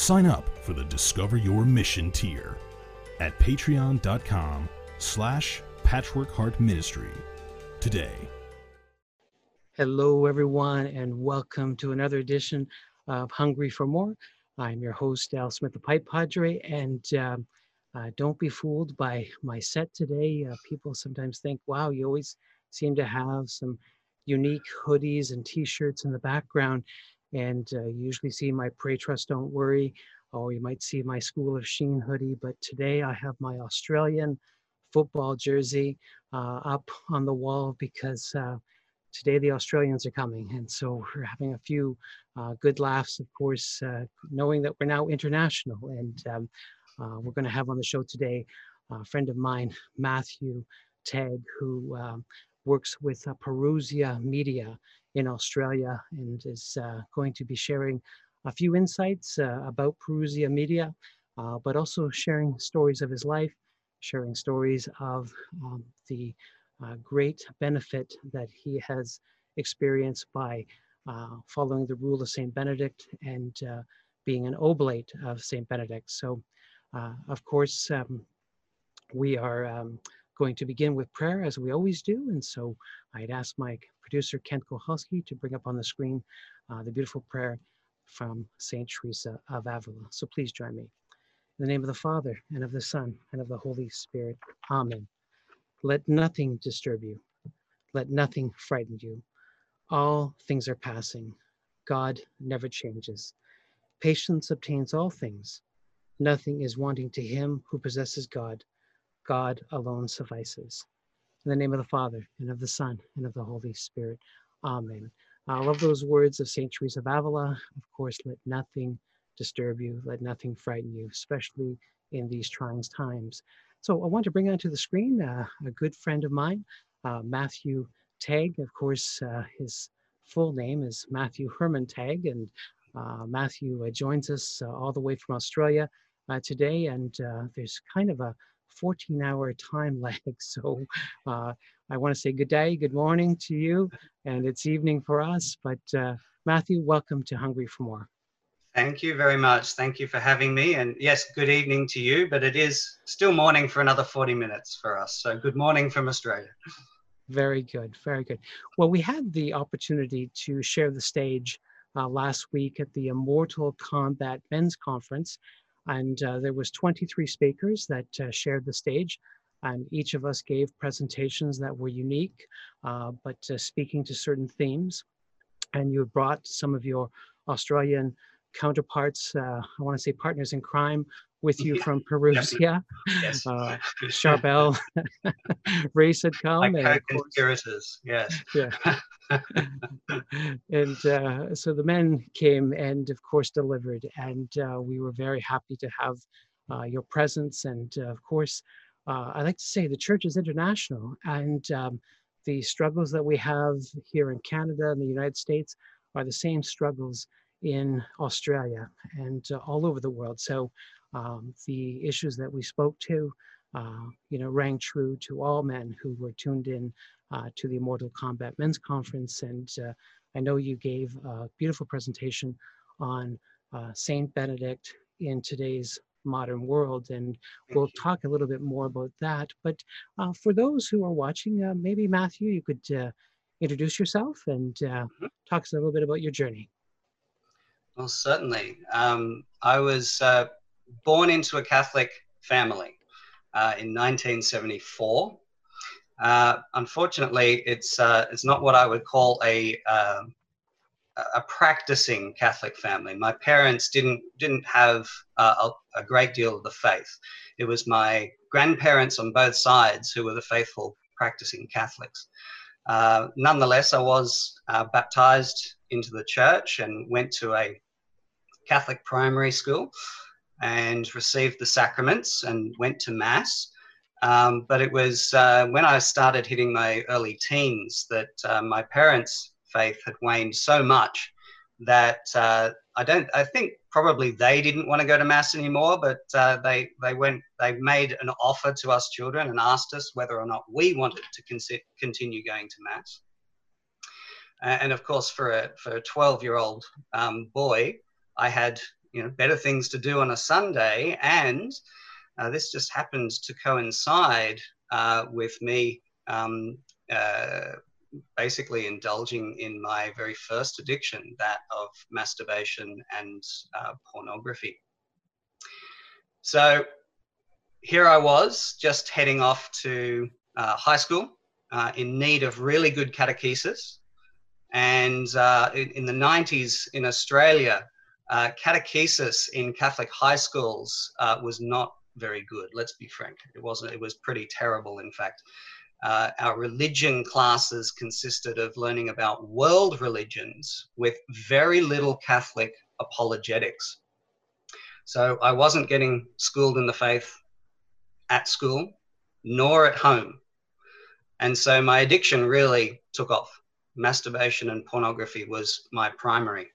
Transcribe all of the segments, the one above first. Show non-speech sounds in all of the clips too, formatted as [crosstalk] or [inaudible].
Sign up for the Discover Your Mission tier at patreon.com slash patchworkheartministry today. Hello, everyone, and welcome to another edition of Hungry for More. I'm your host, Al Smith, the Pipe Padre, and um, uh, don't be fooled by my set today. Uh, people sometimes think, wow, you always seem to have some unique hoodies and t-shirts in the background and uh, you usually see my pray trust don't worry. Or you might see my school of sheen hoodie but today i have my australian football jersey uh, up on the wall because uh, today the australians are coming and so we're having a few uh, good laughs of course uh, knowing that we're now international and um, uh, we're going to have on the show today a friend of mine matthew tagg who um, works with Parousia Media in Australia and is uh, going to be sharing a few insights uh, about Parousia Media, uh, but also sharing stories of his life, sharing stories of um, the uh, great benefit that he has experienced by uh, following the rule of St. Benedict and being an oblate of St. Benedict. So, of course, um, we are um, going to begin with prayer as we always do. And so I'd ask my producer, Kent Kohalski, to bring up on the screen uh, the beautiful prayer from St. Teresa of Avila. So please join me. In the name of the Father, and of the Son, and of the Holy Spirit. Amen. Let nothing disturb you. Let nothing frighten you. All things are passing. God never changes. Patience obtains all things. Nothing is wanting to him who possesses God. God alone suffices. In the name of the Father, and of the Son, and of the Holy Spirit. Amen. I love those words of St. Teresa of Avila. Of course, let nothing disturb you, let nothing frighten you, especially in these trying times. So I want to bring onto the screen uh, a good friend of mine, uh, Matthew Tagg. Of course, uh, his full name is Matthew Herman Tagg, and uh, Matthew uh, joins us uh, all the way from Australia today. And there's kind of a 14 hour time [laughs] lag. So uh, I want to say good day, good morning to you, and it's evening for us. But uh, Matthew, welcome to Hungry for More. Thank you very much. Thank you for having me. And yes, good evening to you, but it is still morning for another 40 minutes for us. So good morning from Australia. Very good, very good. Well, we had the opportunity to share the stage uh, last week at the Immortal Combat Men's Conference and uh, there was 23 speakers that uh, shared the stage and each of us gave presentations that were unique uh, but uh, speaking to certain themes. And you brought some of your australian counterparts uh, i want to say partners in crime with you yeah, from Parousia. [laughs] Yes. Uh, [laughs] Charbel, Race had come. Like and conspirators, yes. Yeah. [laughs] and uh, so the men came and, of course, delivered. And uh, we were very happy to have uh, your presence. And, uh, of course, uh, I like to say the church is international. And um, the struggles that we have here in Canada and the United States are the same struggles in Australia and uh, all over the world. So um, the issues that we spoke to, uh, you know, rang true to all men who were tuned in uh, to the Immortal Combat Men's Conference. And uh, I know you gave a beautiful presentation on uh, Saint Benedict in today's modern world, and we'll talk a little bit more about that. But uh, for those who are watching, uh, maybe Matthew, you could introduce yourself and mm-hmm. talk a little bit about your journey. Well, certainly. Um, I was uh, born into a Catholic family uh, in 1974. Uh, unfortunately, it's uh, it's not what I would call a um, a practicing Catholic family. My parents didn't didn't have a, a, great deal of the faith. It was my grandparents on both sides who were the faithful practicing Catholics. Uh, nonetheless, I was uh, baptized into the church and went to a Catholic primary school and received the sacraments and went to Mass. Um, but it was uh, when I started hitting my early teens that uh, my parents' faith had waned so much that uh, I don't. I think probably they didn't want to go to mass anymore, but uh, they they went. They made an offer to us children and asked us whether or not we wanted to con- continue going to mass. and of course, for a for a twelve year old um, boy, I had you know better things to do on a Sunday, and uh, this just happened to coincide uh, with me um, uh, basically indulging in my very first addiction, that of masturbation and uh, pornography. So here I was, just heading off to uh, high school uh, in need of really good catechesis. And uh, in, in, the 90s in Australia, uh, catechesis in Catholic high schools uh, was not very good. Let's be frank. It wasn't. It was pretty terrible, in fact. Uh, our religion classes consisted of learning about world religions with very little Catholic apologetics. So I wasn't getting schooled in the faith at school nor at home. And so my addiction really took off. Masturbation and pornography was my primary.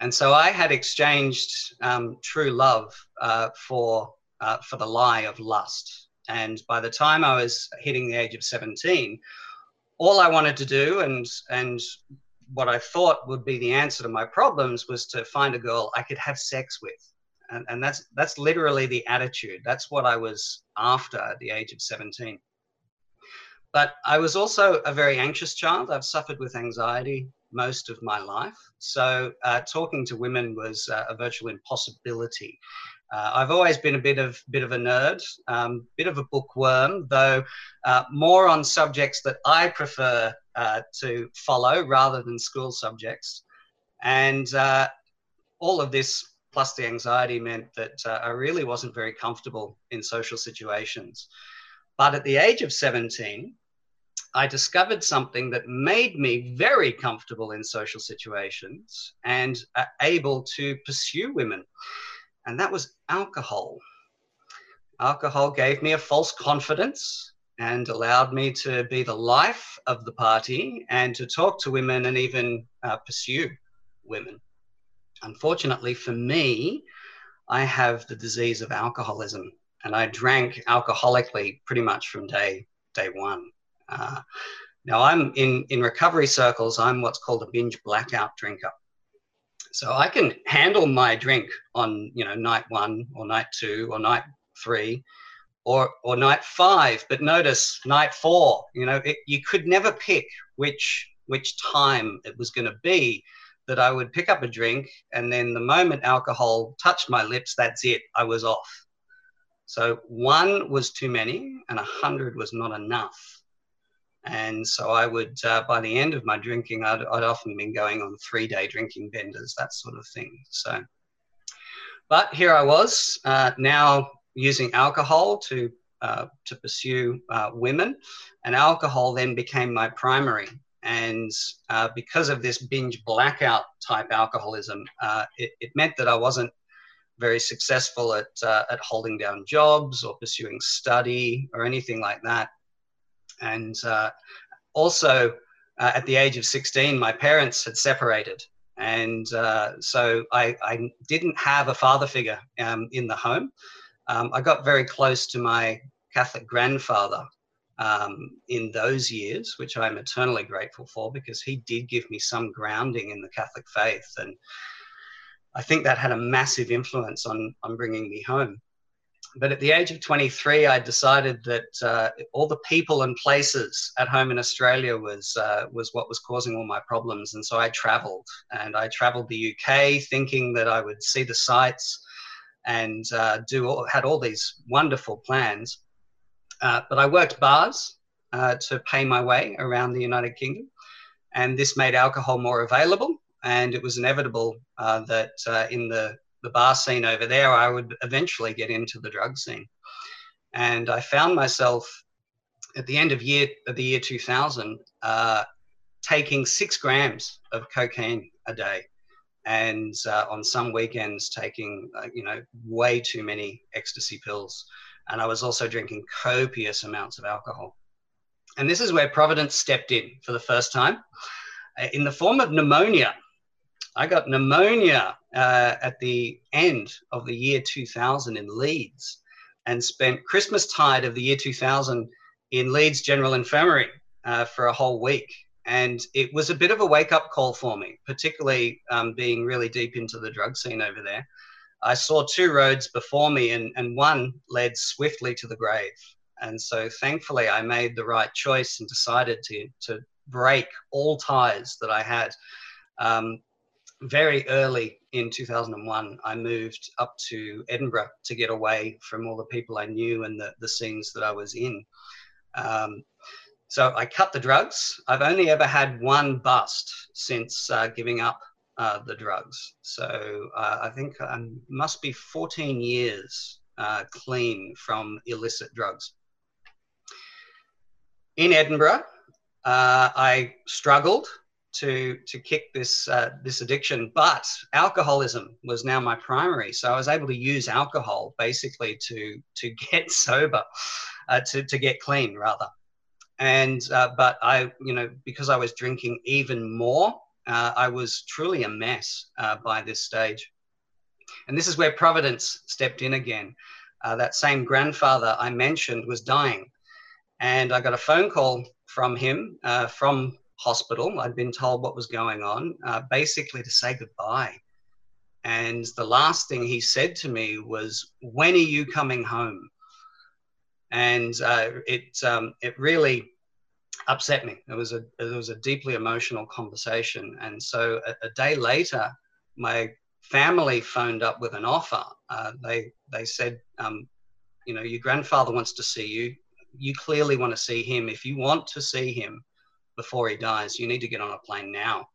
And so I had exchanged um, true love uh, for, uh, for the lie of lust. And by the time I was hitting the age of 17, all I wanted to do and, and what I thought would be the answer to my problems was to find a girl I could have sex with. And, and that's, that's literally the attitude. That's what I was after at the age of 17. But I was also a very anxious child. I've suffered with anxiety most of my life. So uh, talking to women was uh, a virtual impossibility. Uh, I've always been a bit of bit of a nerd, um, bit of a bookworm, though uh, more on subjects that I prefer uh, to follow rather than school subjects. And uh, all of this plus the anxiety meant that uh, I really wasn't very comfortable in social situations. But at the age of 17, I discovered something that made me very comfortable in social situations and uh, able to pursue women and that was alcohol. Alcohol gave me a false confidence and allowed me to be the life of the party and to talk to women and even uh, pursue women. Unfortunately for me, I have the disease of alcoholism and I drank alcoholically pretty much from day day one. Uh, now I'm in in recovery circles. I'm what's called a binge blackout drinker. So I can handle my drink on, you know, night one or night two or night three or, or night five. But notice night four, you know, it, you could never pick which, which time it was going to be that I would pick up a drink. And then the moment alcohol touched my lips, that's it. I was off. So one was too many and a hundred was not enough. And so I would, uh, by the end of my drinking, I'd, I'd often been going on three day drinking benders, that sort of thing. So, but here I was uh, now using alcohol to, uh, to pursue uh, women, and alcohol then became my primary. And uh, because of this binge blackout type alcoholism, uh, it, it meant that I wasn't very successful at, at holding down jobs or pursuing study or anything like that. And uh, also, uh, at the age of 16, my parents had separated. And uh, so I, I, didn't have a father figure um, in the home. Um, I got very close to my Catholic grandfather um, in those years, which I'm eternally grateful for because he did give me some grounding in the Catholic faith. And I think that had a massive influence on, on bringing me home but at the age of 23, I decided that uh, all the people and places at home in Australia was uh, was what was causing all my problems, and so I travelled, and I travelled the UK, thinking that I would see the sights and uh, do all, had all these wonderful plans, uh, but I worked bars uh, to pay my way around the United Kingdom, and this made alcohol more available, and it was inevitable uh, that in the the bar scene over there, I would eventually get into the drug scene. And I found myself at the end of year of the year 2000 uh, taking six grams of cocaine a day. and uh, on some weekends taking uh, you know way too many ecstasy pills and i was also drinking copious amounts of alcohol and this is where providence stepped in for the first time uh, in the form of pneumonia i got pneumonia uh, at the end of the year 2000 in leeds and spent christmas tide of the year 2000 in leeds general infirmary uh, for a whole week and it was a bit of a wake up call for me, particularly um, being really deep into the drug scene over there. I saw two roads before me, and, and one led swiftly to the grave. And so thankfully, I made the right choice and decided to, to break all ties that I had. Um, very early in 2001, I moved up to Edinburgh to get away from all the people I knew and the, the scenes that I was in. Um, so I cut the drugs. I've only ever had one bust since uh, giving up uh, the drugs. So uh, I think I must be 14 years uh, clean from illicit drugs. In Edinburgh, uh, I struggled to to kick this uh, this addiction, but alcoholism was now my primary. So I was able to use alcohol basically to to [laughs] get sober, to to get clean rather and uh, but I, you know, because I was drinking even more, uh, I was truly a mess uh, by this stage. And this is where Providence stepped in again. Uh, that same grandfather I mentioned was dying, and I got a phone call from him uh, from hospital. I'd been told what was going on, uh, basically to say goodbye. And the last thing he said to me was, "When are you coming home?" and uh, it um, it really upset me. It was a it was a deeply emotional conversation, and so a, a day later, my family phoned up with an offer. Uh, they they said, um, you know, your grandfather wants to see you. You clearly want to see him. If you want to see him before he dies, you need to get on a plane now.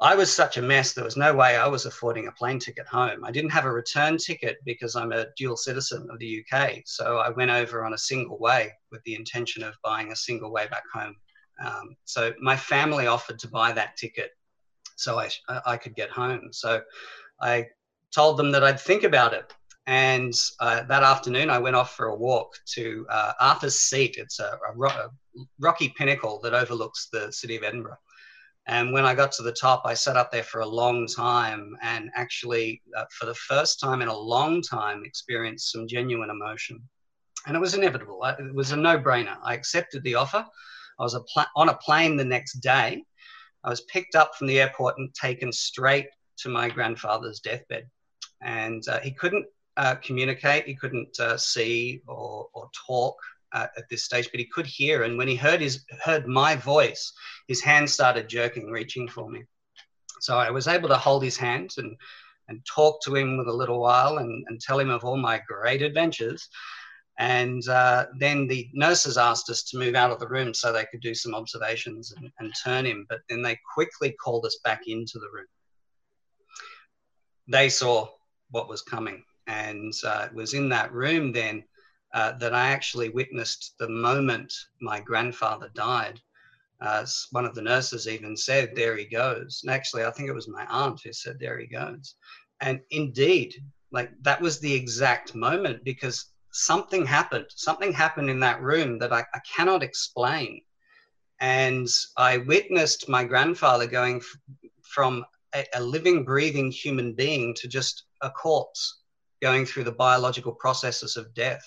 I was such a mess. There was no way I was affording a plane ticket home. I didn't have a return ticket because I'm a dual citizen of the UK. So I went over on a single way with the intention of buying a single way back home. Um, so my family offered to buy that ticket so I, I could get home. So I told them that I'd think about it. And uh, that afternoon, I went off for a walk to uh, Arthur's Seat. It's a, a, ro- a rocky pinnacle that overlooks the city of Edinburgh. And when I got to the top, I sat up there for a long time and actually, uh, for the first time in a long time, experienced some genuine emotion. And it was inevitable. It was a no brainer. I accepted the offer. I was a pl- on a plane the next day. I was picked up from the airport and taken straight to my grandfather's deathbed. And uh, he couldn't uh, communicate, he couldn't uh, see or, or talk uh, at this stage, but he could hear. And when he heard his heard my voice, his hand started jerking, reaching for me. So I was able to hold his hand and and talk to him with a little while and, and tell him of all my great adventures. And uh, then the nurses asked us to move out of the room so they could do some observations and, and turn him. But then they quickly called us back into the room. They saw what was coming. And uh, it was in that room then uh, that I actually witnessed the moment my grandfather died. Uh, one of the nurses even said, There he goes. And actually, I think it was my aunt who said, There he goes. And indeed, like that was the exact moment because something happened. Something happened in that room that I, I cannot explain. And I witnessed my grandfather going f- from a, a living, breathing human being to just a corpse going through the biological processes of death.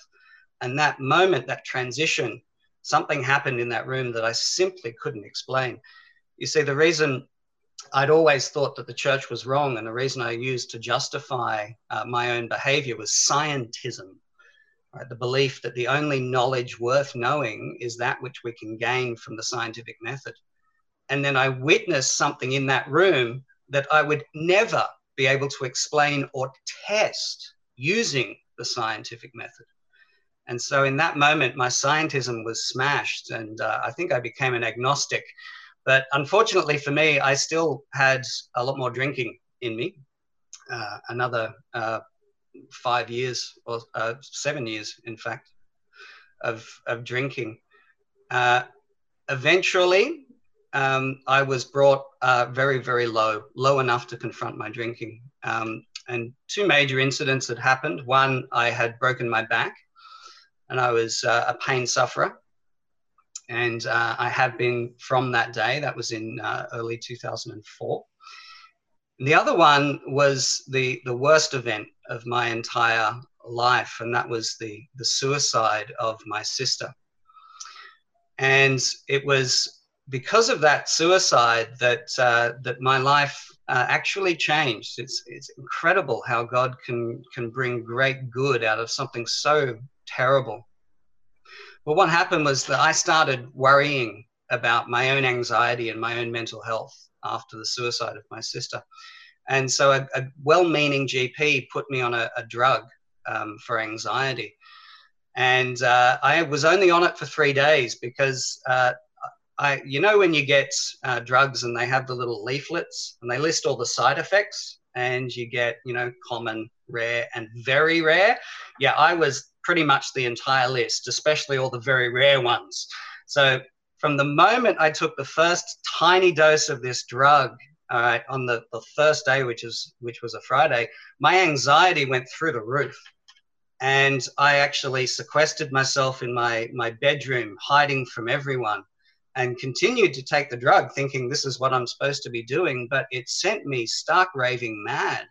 And that moment, that transition, something happened in that room that I simply couldn't explain. You see, the reason I'd always thought that the church was wrong, and the reason I used to justify uh, my own behavior was scientism. Right? The belief that the only knowledge worth knowing is that which we can gain from the scientific method. And then I witnessed something in that room that I would never be able to explain or test using the scientific method. And so in that moment, my scientism was smashed, and uh, I think I became an agnostic. But unfortunately for me, I still had a lot more drinking in me. Uh, another uh, five years or uh, seven years, in fact, of, of drinking. Uh, eventually, um, I was brought uh, very, very low, low enough to confront my drinking. Um, and two major incidents had happened. One, I had broken my back, and I was uh, a pain sufferer. And uh, I have been from that day. That was in uh, early 2004. And the other one was the the worst event of my entire life, and that was the the suicide of my sister. And it was because of that suicide that uh, that my life uh, actually changed. It's it's incredible how God can can bring great good out of something so terrible. But what happened was that I started worrying about my own anxiety and my own mental health after the suicide of my sister, and so a, a well-meaning GP put me on a, a drug um, for anxiety. And uh, I was only on it for three days because uh, I, you know, when you get uh, drugs and they have the little leaflets and they list all the side effects, and you get, you know, common, rare, and very rare. Yeah, I was pretty much the entire list, especially all the very rare ones. So from the moment I took the first tiny dose of this drug uh, on the, the first day, which is which was a Friday, my anxiety went through the roof and I actually sequestered myself in my my bedroom, hiding from everyone, and continued to take the drug, thinking this is what I'm supposed to be doing. But it sent me stark raving mad.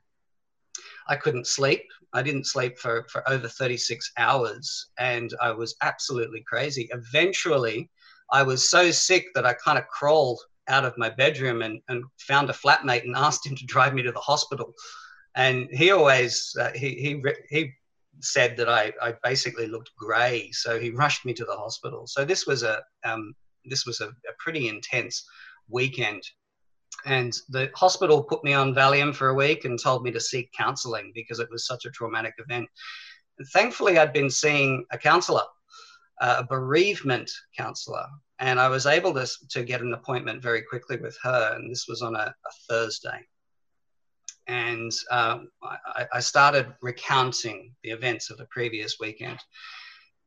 I couldn't sleep. I didn't sleep for, for over 36 hours, and I was absolutely crazy. Eventually, I was so sick that I kind of crawled out of my bedroom and, and found a flatmate and [laughs] asked him to drive me to the hospital. And he always uh, he, he he said that I, I basically looked grey, so he rushed me to the hospital. So this was a um, this was a, a pretty intense weekend, and the hospital put me on Valium for a week and told me to seek counselling because it was such a traumatic event. And thankfully, I'd been seeing a counsellor, uh, a bereavement counsellor, and I was able to, to get an appointment very quickly with her. And this was on a, a Thursday and um, I, I, started recounting the events of the previous weekend.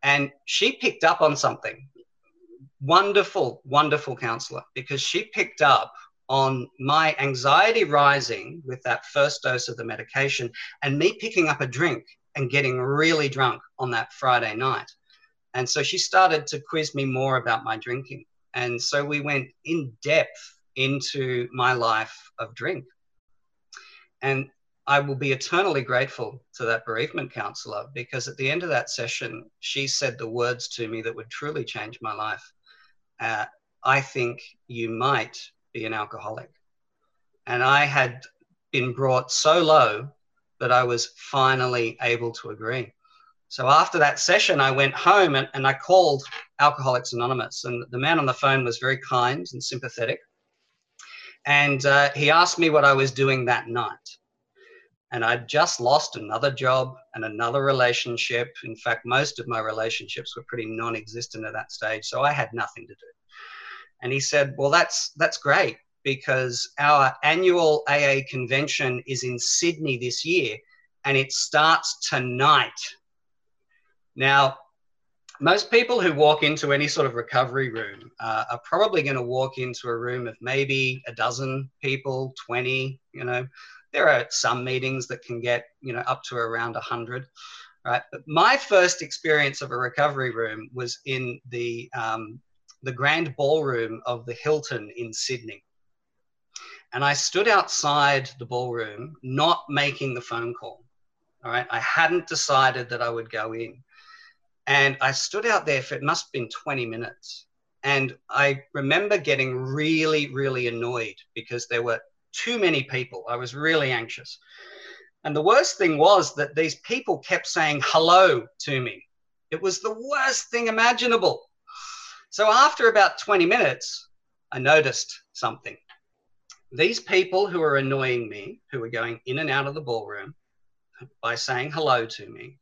And she picked up on something. Wonderful, wonderful counselor, because she picked up on my anxiety rising with that first dose of the medication and me picking up a drink and getting really drunk on that Friday night. And so she started to quiz me more about my drinking. And so we went in depth into my life of drink and I will be eternally grateful to that bereavement counselor because at the end of that session, she said the words to me that would truly change my life. Uh, I think you might be an alcoholic. And I had been brought so low that I was finally able to agree. So after that session, I went home and, and I called Alcoholics Anonymous. And the man on the phone was very kind and sympathetic. And uh, he asked me what I was doing that night. And I'd just lost another job and another relationship. In fact, most of my relationships were pretty non existent at that stage. So I had nothing to do. And he said, Well, that's, that's great because our annual AA convention is in Sydney this year and it starts tonight. Now, most people who walk into any sort of recovery room uh, are probably going to walk into a room of maybe a dozen people, 20, you know. There are some meetings that can get, you know, up to around 100, right? But my first experience of a recovery room was in the, um, the grand ballroom of the Hilton in Sydney. And I stood outside the ballroom, not making the phone call. All right. I hadn't decided that I would go in. And I stood out there for it must have been 20 minutes. And I remember getting really, really annoyed because there were too many people. I was really anxious. And the worst thing was that these people kept saying hello to me. It was the worst thing imaginable. So after about 20 minutes, I noticed something. These people who were annoying me, who were going in and out of the ballroom by saying hello to me,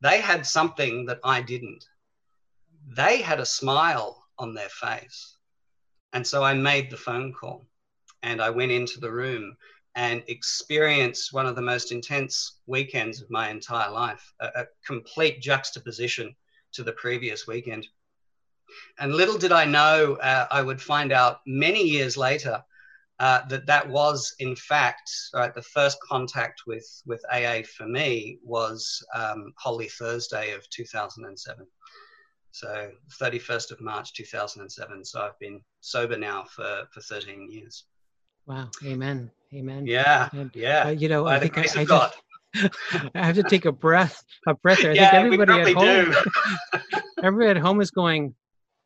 they had something that I didn't. They had a smile on their face. And so I made the phone call and I went into the room and experienced one of the most intense weekends of my entire life, a, a complete juxtaposition to the previous weekend. And little did I know, uh, I would find out many years later uh, that that was, in fact, right, the first contact with, with AA for me was um, Holy Thursday of 2007. So 31st of March 2007. So I've been sober now for, for 13 years. Wow. Amen. Amen. Yeah. And, yeah. Uh, you know, By I think I, I, just, [laughs] I have to take a breath, a breath there. I yeah, think everybody at home, [laughs] everybody at home is going,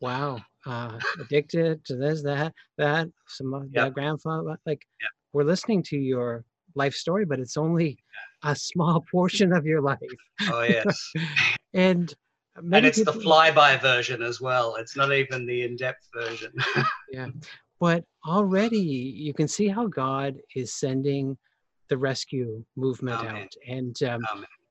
wow, uh, addicted to this, that, that, some of Yep. that grandfather. Like, Yep. we're listening to your life story, but it's only a small [laughs] portion of your life. Oh, yes. And and it's the people- flyby version as well. It's not even the in-depth version. But already you can see how God is sending the rescue movement Amen. out. And um,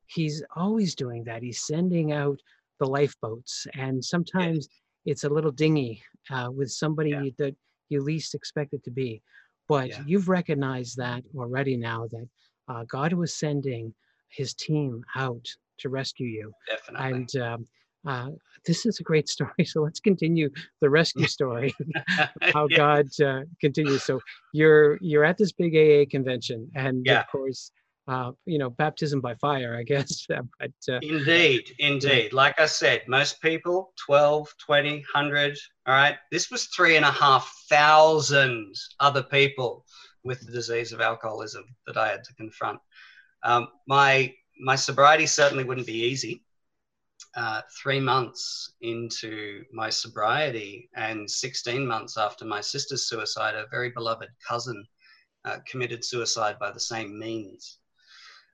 he's always doing that. He's sending out the lifeboats. And sometimes it's a little dinghy uh, with somebody Yeah. that you least expect it to be. But Yeah. you've recognized that already now that uh, God was sending his team out to rescue you. Definitely. And um, uh, this is a great [laughs] story. So let's continue the rescue [laughs] story [laughs] how Yeah. God uh, continues. So you're you're at this big AA convention, and Yeah. of course, uh, you know, baptism by fire, I guess. but uh, Indeed, indeed. Like I said, most people 12, 20, 100. All right. This was three and a half thousand other people with the disease of alcoholism that I had to confront. Um, my my sobriety certainly wouldn't be easy. Uh, three months into my sobriety and 16 months after my sister's suicide, a very beloved cousin uh, committed suicide by the same means.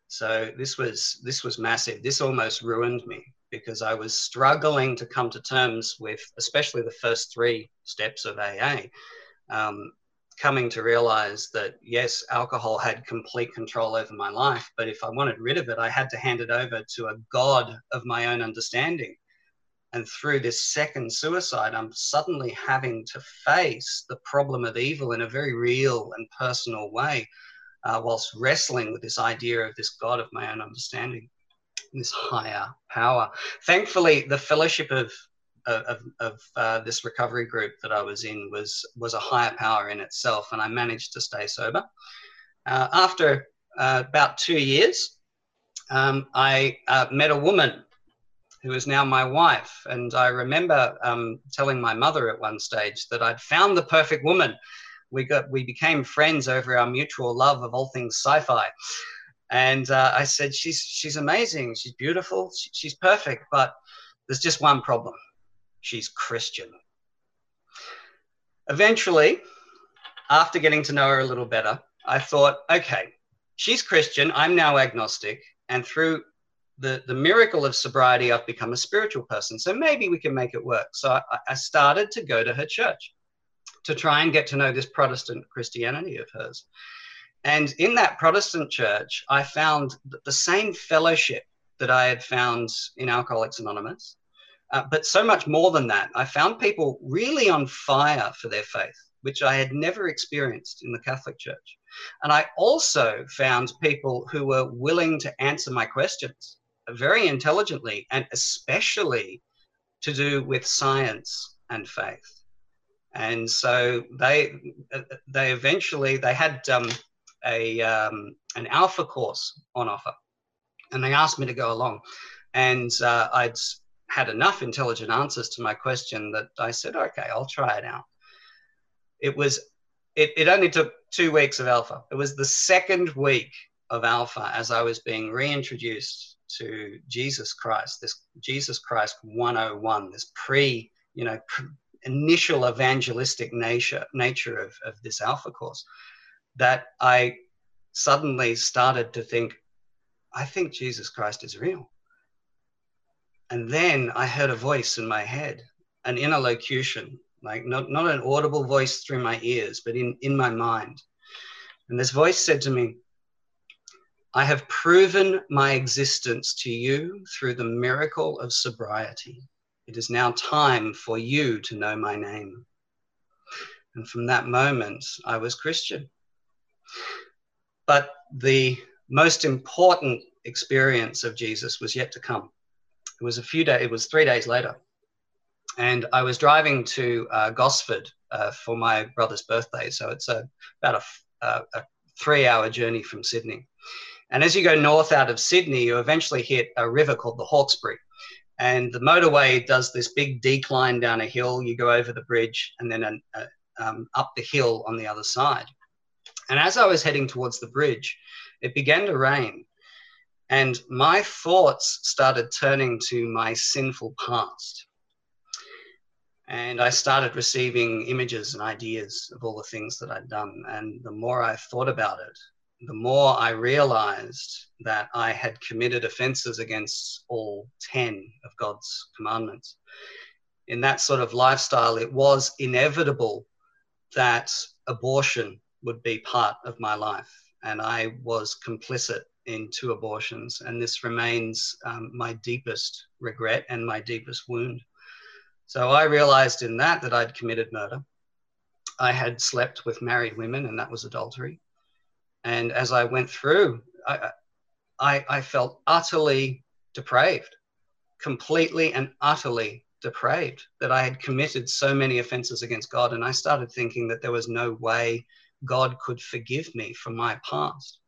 So this was this was massive. This almost ruined me because I was struggling to come to terms with, especially the first three steps of AA, um, coming to realize that yes, alcohol had complete control over my life, but if I wanted rid of it, I had to hand it over to a God of my own understanding. And through this second suicide, I'm suddenly having to face the problem of evil in a very real and personal way uh, whilst wrestling with this idea of this God of my own understanding, this higher power. Thankfully, the fellowship of of, of uh, this recovery group that I was in was was a higher power in itself, and I managed to stay sober. Uh, after uh, about two years, um, I uh, met a woman who is now my wife, and I remember um, telling my mother at one stage that I'd found the perfect woman. We got we became friends over our mutual love of all things sci-fi. And uh, i said she's she's amazing. She's beautiful. She, she's perfect but there's just one problem she's christian eventually after getting to know her a little better i thought okay she's christian i'm now agnostic and through the, the miracle of sobriety i've become a spiritual person so maybe we can make it work so I, I started to go to her church to try and get to know this Protestant Christianity of hers. And in that Protestant church, I found the same fellowship that I had found in Alcoholics Anonymous. Uh, but so much more than that, I found people really on fire for their faith, which I had never experienced in the Catholic Church. And I also found people who were willing to answer my questions very intelligently and especially to do with science and faith. And so they they eventually they had um, a um, an alpha course on offer. And they asked me to go along. And uh, i'd had enough intelligent answers to my question that i said okay i'll try it out. It was it, it only took two weeks of alpha. It was the second week of alpha as i was being reintroduced to jesus christ this jesus christ 101 this pre you know pre, initial evangelistic nature nature of, of this alpha course that i suddenly started to think i think jesus christ is real and then i heard a voice in my head an inner locution like not, not an audible voice through my ears but in, in my mind and this voice said to me i have proven my existence to you through the miracle of sobriety it is now time for you to know my name. And from that moment, I was Christian. But the most important experience of Jesus was yet to come. It was a few days, it was three days later. And I was driving to uh, Gosford uh, for my brother's birthday. So it's a, about a, a, a three hour journey from Sydney. And as you go north out of Sydney, you eventually hit a river called the Hawkesbury. And the motorway does this big decline down a hill. You go over the bridge and then uh, um, up the hill on the other side. And as I was heading towards the bridge, it began to rain. And my thoughts started turning to my sinful past. And I started receiving images and ideas of all the things that I'd done. And the more I thought about it, the more I realized that I had committed offenses against all 10 of God's commandments. In that sort of lifestyle, it was inevitable that abortion would be part of my life. And I was complicit in two abortions. And this remains um, my deepest regret and my deepest wound. So I realized in that that I'd committed murder. I had slept with married women, and that was adultery. And as I went through, I, I, I felt utterly depraved, completely and utterly depraved, that I had committed so many offenses against God. And I started thinking that there was no way God could forgive me for my past.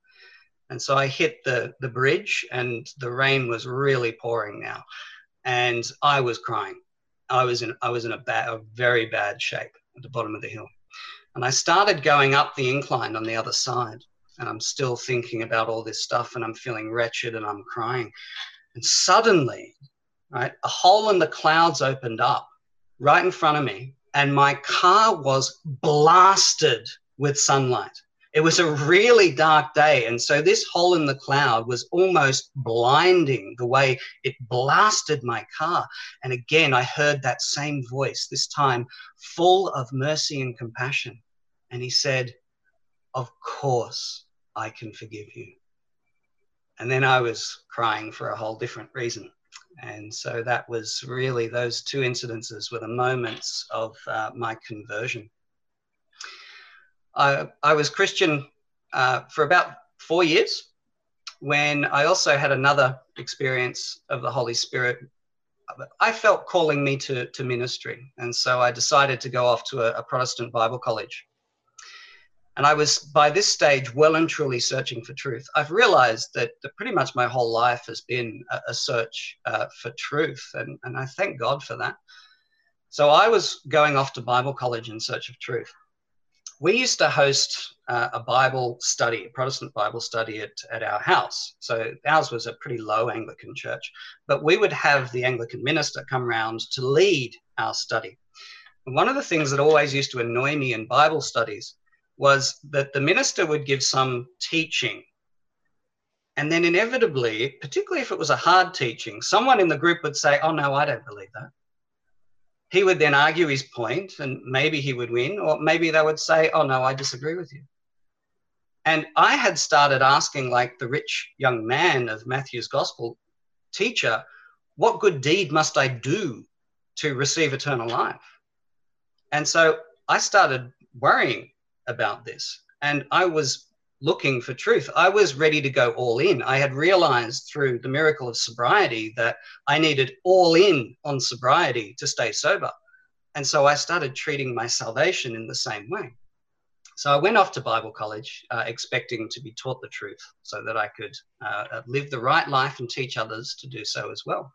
And so I hit the, the bridge, and the rain was really pouring now. And I was crying. I was in, I was in a, bad, a very bad shape at the bottom of the hill. And I started going up the incline on the other side and I'm still thinking about all this stuff and I'm feeling wretched and I'm crying. And suddenly, right, a hole in the clouds opened up right in front of me and my car was blasted with sunlight. It was a really dark day. And so this hole in the cloud was almost blinding the way it blasted my car. And again, I heard that same voice, this time full of mercy and compassion. And he said, Of course, I can forgive you. And then I was crying for a whole different reason. And so that was really those two incidences were the moments of uh, my conversion. I, I was Christian uh, for about four years when I also had another experience of the Holy Spirit. I felt calling me to, to ministry. And so I decided to go off to a, a Protestant Bible college. And I was by this stage well and truly searching for truth. I've realized that, that pretty much my whole life has been a, a search uh, for truth, and, and I thank God for that. So I was going off to Bible college in search of truth. We used to host uh, a Bible study, a Protestant Bible study at, at our house. So ours was a pretty low Anglican church, but we would have the Anglican minister come round to lead our study. And one of the things that always used to annoy me in Bible studies was that the minister would give some teaching. And then inevitably, particularly if it was a hard teaching, someone in the group would say, Oh, no, I don't believe that. He would then argue his point and maybe he would win, or maybe they would say, Oh, no, I disagree with you. And I had started asking, like the rich young man of Matthew's gospel, teacher, what good deed must I do to receive eternal life? And so I started worrying about this. And I was looking for truth. I was ready to go all in. I had realized through the miracle of sobriety that I needed all in on sobriety to stay sober. And so I started treating my salvation in the same way. So I went off to Bible college uh, expecting to be taught the truth so that I could uh, live the right life and teach others to do so as well.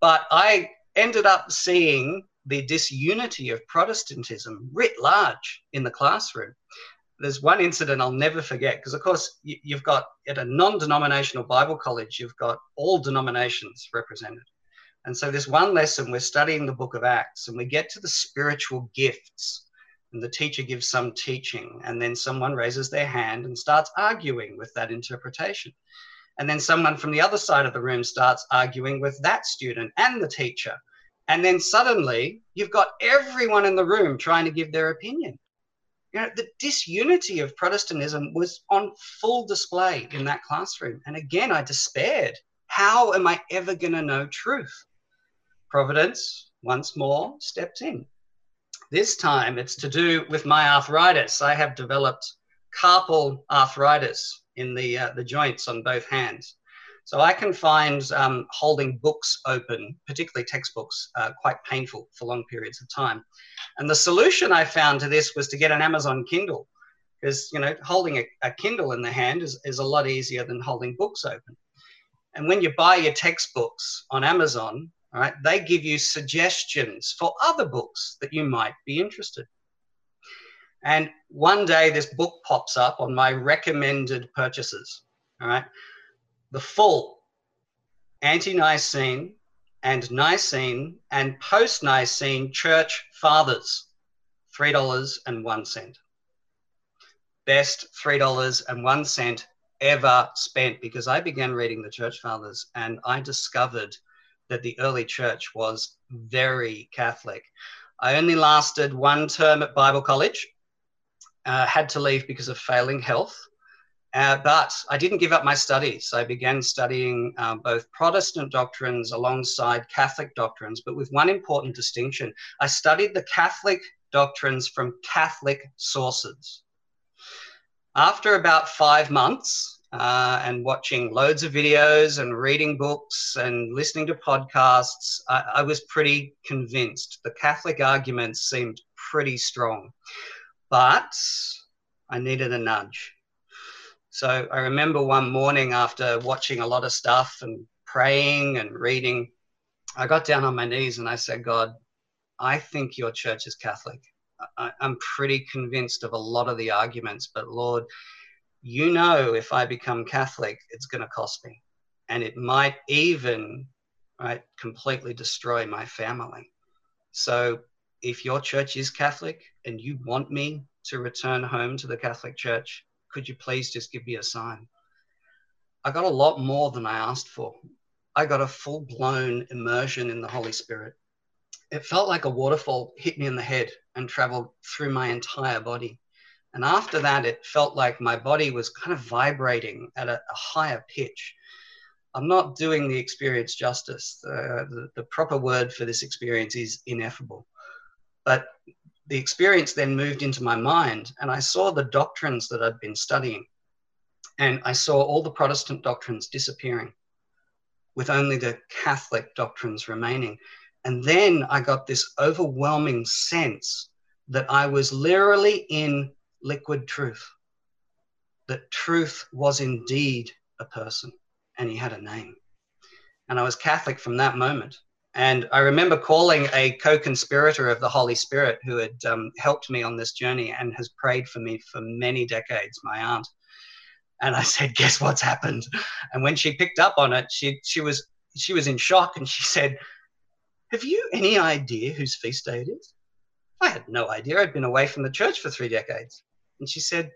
But I ended up seeing the disunity of Protestantism writ large in the classroom. There's one incident I'll never forget because, of course, you've got at a non denominational Bible college, you've got all denominations represented. And so, this one lesson, we're studying the book of Acts and we get to the spiritual gifts. And the teacher gives some teaching, and then someone raises their hand and starts arguing with that interpretation. And then someone from the other side of the room starts arguing with that student and the teacher. And then suddenly you've got everyone in the room trying to give their opinion. You know, the disunity of Protestantism was on full display in that classroom. And again, I despaired. How am I ever going to know truth? Providence, once more, stepped in. This time it's to do with my arthritis. I have developed carpal arthritis in the, uh, the joints on both hands. So I can find um, holding books open, particularly textbooks, uh, quite painful for long periods of time. And the solution I found to this was to get an Amazon Kindle, because you know holding a, a Kindle in the hand is, is a lot easier than holding books open. And when you buy your textbooks on Amazon, all right, they give you suggestions for other books that you might be interested. And one day this book pops up on my recommended purchases. All right. The full Ante-Nicene and Nicene and post Nicene church fathers, $3.01. Best $3.01 ever spent because I began reading the church fathers and I discovered that the early church was very Catholic. I only lasted one term at Bible college, uh, had to leave because of failing health. Uh, but I didn't give up my studies. I began studying um, both Protestant doctrines alongside Catholic doctrines, but with one important distinction. I studied the Catholic doctrines from Catholic sources. After about five months uh, and watching loads of videos and reading books and listening to podcasts, I, I was pretty convinced. The Catholic arguments seemed pretty strong, but I needed a nudge. So I remember one morning after watching a lot of stuff and praying and reading, I got down on my knees and I said, God, I think your church is Catholic. I, am pretty convinced of a lot of the arguments, but Lord, you know, if I become Catholic, it's going to cost me. And it might even right, completely destroy my family. So if your church is Catholic and you want me to return home to the Catholic Church, could you please just give me a sign? I got a lot more than I asked for. I got a full blown immersion in the Holy Spirit. It felt like a waterfall hit me in the head and traveled through my entire body. And after that, it felt like my body was kind of vibrating at a, a higher pitch. I'm not doing the experience justice. Uh, the, the proper word for this experience is ineffable. But the experience then moved into my mind, and I saw the doctrines that I'd been studying. And I saw all the Protestant doctrines disappearing, with only the Catholic doctrines remaining. And then I got this overwhelming sense that I was literally in liquid truth, that truth was indeed a person, and he had a name. And I was Catholic from that moment. And I remember calling a co conspirator of the Holy Spirit who had um, helped me on this journey and has prayed for me for many decades, my aunt. And I said, Guess what's happened? And when she picked up on it, she, she, was, she was in shock and she said, Have you any idea whose feast day it is? I had no idea. I'd been away from the church for three decades. And she said,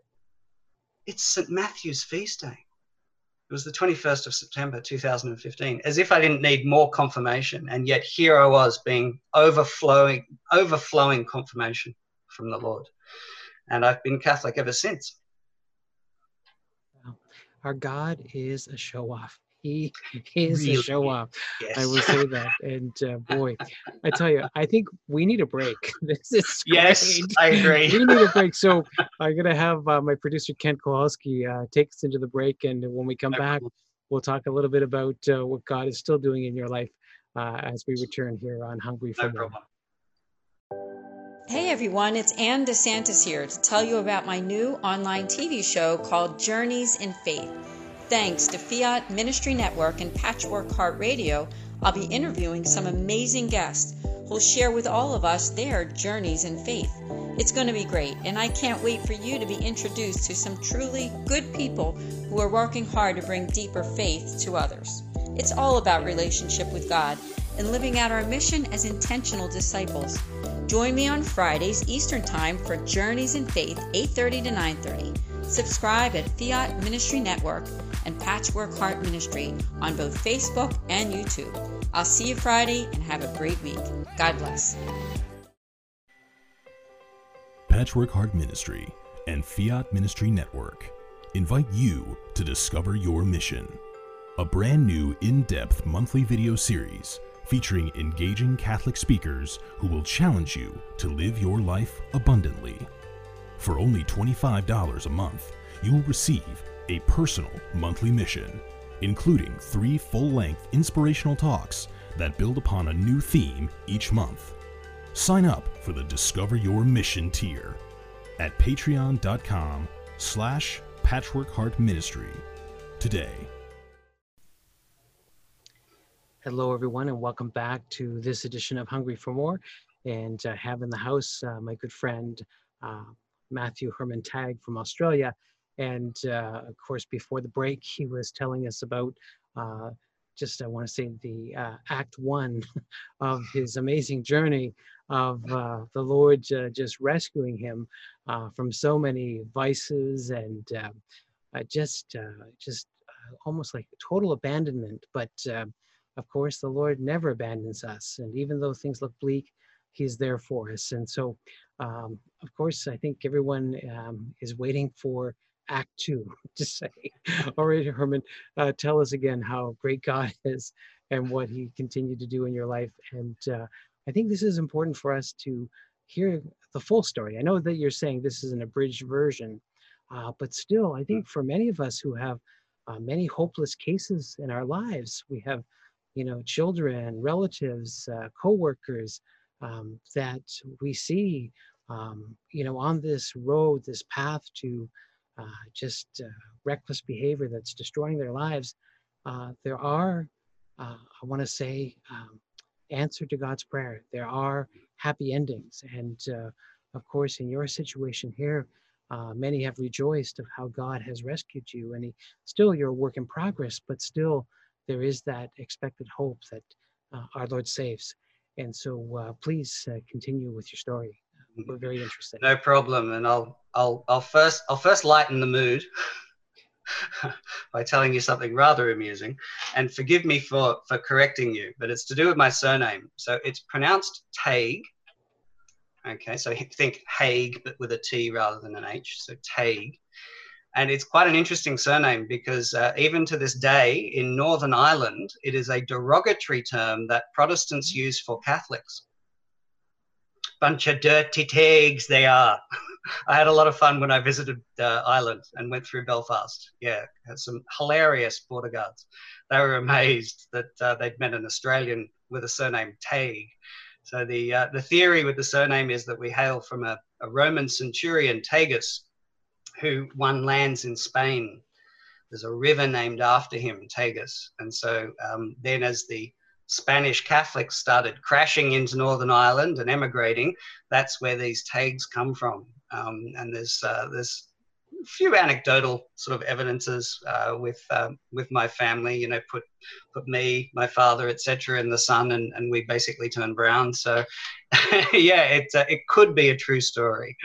It's St. Matthew's feast day. It was the 21st of September 2015, as if I didn't need more confirmation. And yet here I was being overflowing, overflowing confirmation from the Lord. And I've been Catholic ever since. Our God is a show off. He [laughs] is really? a show off. Yes. I will say that. And uh, boy, I tell you, I think we need a break. [laughs] This is [laughs] yes, great. I agree. We need a break. So I'm gonna have uh, my producer Kent Kowalski uh, take us into the break, and when we come no back, we'll talk a little bit about uh, what God is still doing in your life uh, as we return here on Hungry for More. Hey everyone, it's Ann DeSantis here to tell you about my new online TV show called Journeys in Faith. Thanks to Fiat Ministry Network and Patchwork Heart Radio, I'll be interviewing some amazing guests who'll share with all of us their journeys in faith. It's going to be great, and I can't wait for you to be introduced to some truly good people who are working hard to bring deeper faith to others. It's all about relationship with God and living out our mission as intentional disciples. Join me on Fridays Eastern Time for Journeys in Faith, 8:30 to 9:30. Subscribe at Fiat Ministry Network and Patchwork Heart Ministry on both Facebook and YouTube. I'll see you Friday and have a great week. God bless. Patchwork Heart Ministry and Fiat Ministry Network invite you to discover your mission. A brand new in depth monthly video series featuring engaging Catholic speakers who will challenge you to live your life abundantly. For only $25 a month, you will receive a personal monthly mission, including three full length inspirational talks that build upon a new theme each month. Sign up for the Discover Your Mission tier at patreon.com slash patchwork heart ministry today. Hello, everyone, and welcome back to this edition of Hungry for More. And uh, have in the house uh, my good friend uh, Matthew Herman Tagg from Australia. And uh, of course, before the break, he was telling us about uh, just, I want to say, the uh, act one [laughs] of his amazing journey of uh, the Lord uh, just rescuing him uh, from so many vices and just, just almost like total abandonment. But of course, the Lord never abandons us. And even though things look bleak, He's there for us. And so, um, of course, I think everyone um, is waiting for Act Two [laughs] to say. All right, Herman, uh, tell us again how great God [laughs] is and what He continued to do in your life. And uh, I think this is important for us to hear the full story. I know that you're saying this is an abridged version, uh, but still, I think for many of us who have uh, many hopeless cases in our lives, we have, you know, children, relatives, uh, co-workers um, that we see, um, you know, on this road, this path to uh, just uh, reckless behavior that's destroying their lives, uh, there are, I want to say, um, answer to God's prayer. There are happy endings. And of course, in your situation here, uh, many have rejoiced of how God has rescued you, and he, still you're a work in progress, but still there is that expected hope that uh, our Lord saves. And so, uh, please continue with your story we're very interested. No problem, and I'll I'll I'll first I'll first lighten the mood [laughs] by telling you something rather amusing, and forgive me for for correcting you, but it's to do with my surname. So it's pronounced Tague. Okay, so think Hague, but with a T rather than an H. So Tague. And it's quite an interesting surname because uh, even to this day in Northern Ireland, it is a derogatory term that Protestants use for Catholics bunch of dirty Taigs they are. [laughs] I had a lot of fun when I visited uh, Ireland and went through Belfast. Yeah, had some hilarious border guards. They were amazed that uh, they'd met an Australian with a surname Tague. So the uh, the theory with the surname is that we hail from a, a Roman centurion Tagus, who won lands in Spain. There's a river named after him, Tagus, and so um, then as the Spanish Catholics started crashing into Northern Ireland and emigrating, that's where these Taigs come from. Um, and there's uh, there's a few anecdotal sort of evidences uh, with um, with my family. You know, put put me, my father, etc., in the sun, and, and we basically turned brown. So, [laughs] yeah, it uh, it could be a true story.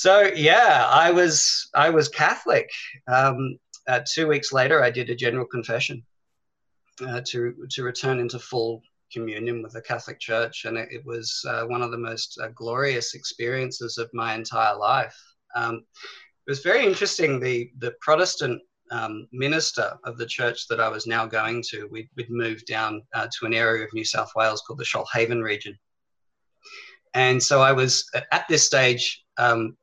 So yeah, I was I was Catholic. Um, uh, two weeks later, I did a general confession uh, to to return into full communion with the Catholic Church, and it, it was uh, one of the most uh, glorious experiences of my entire life. Um, it was very interesting. The the Protestant um, minister of the church that I was now going to, we'd, we'd moved down uh, to an area of New South Wales called the Shoalhaven region, and so I was at this stage um,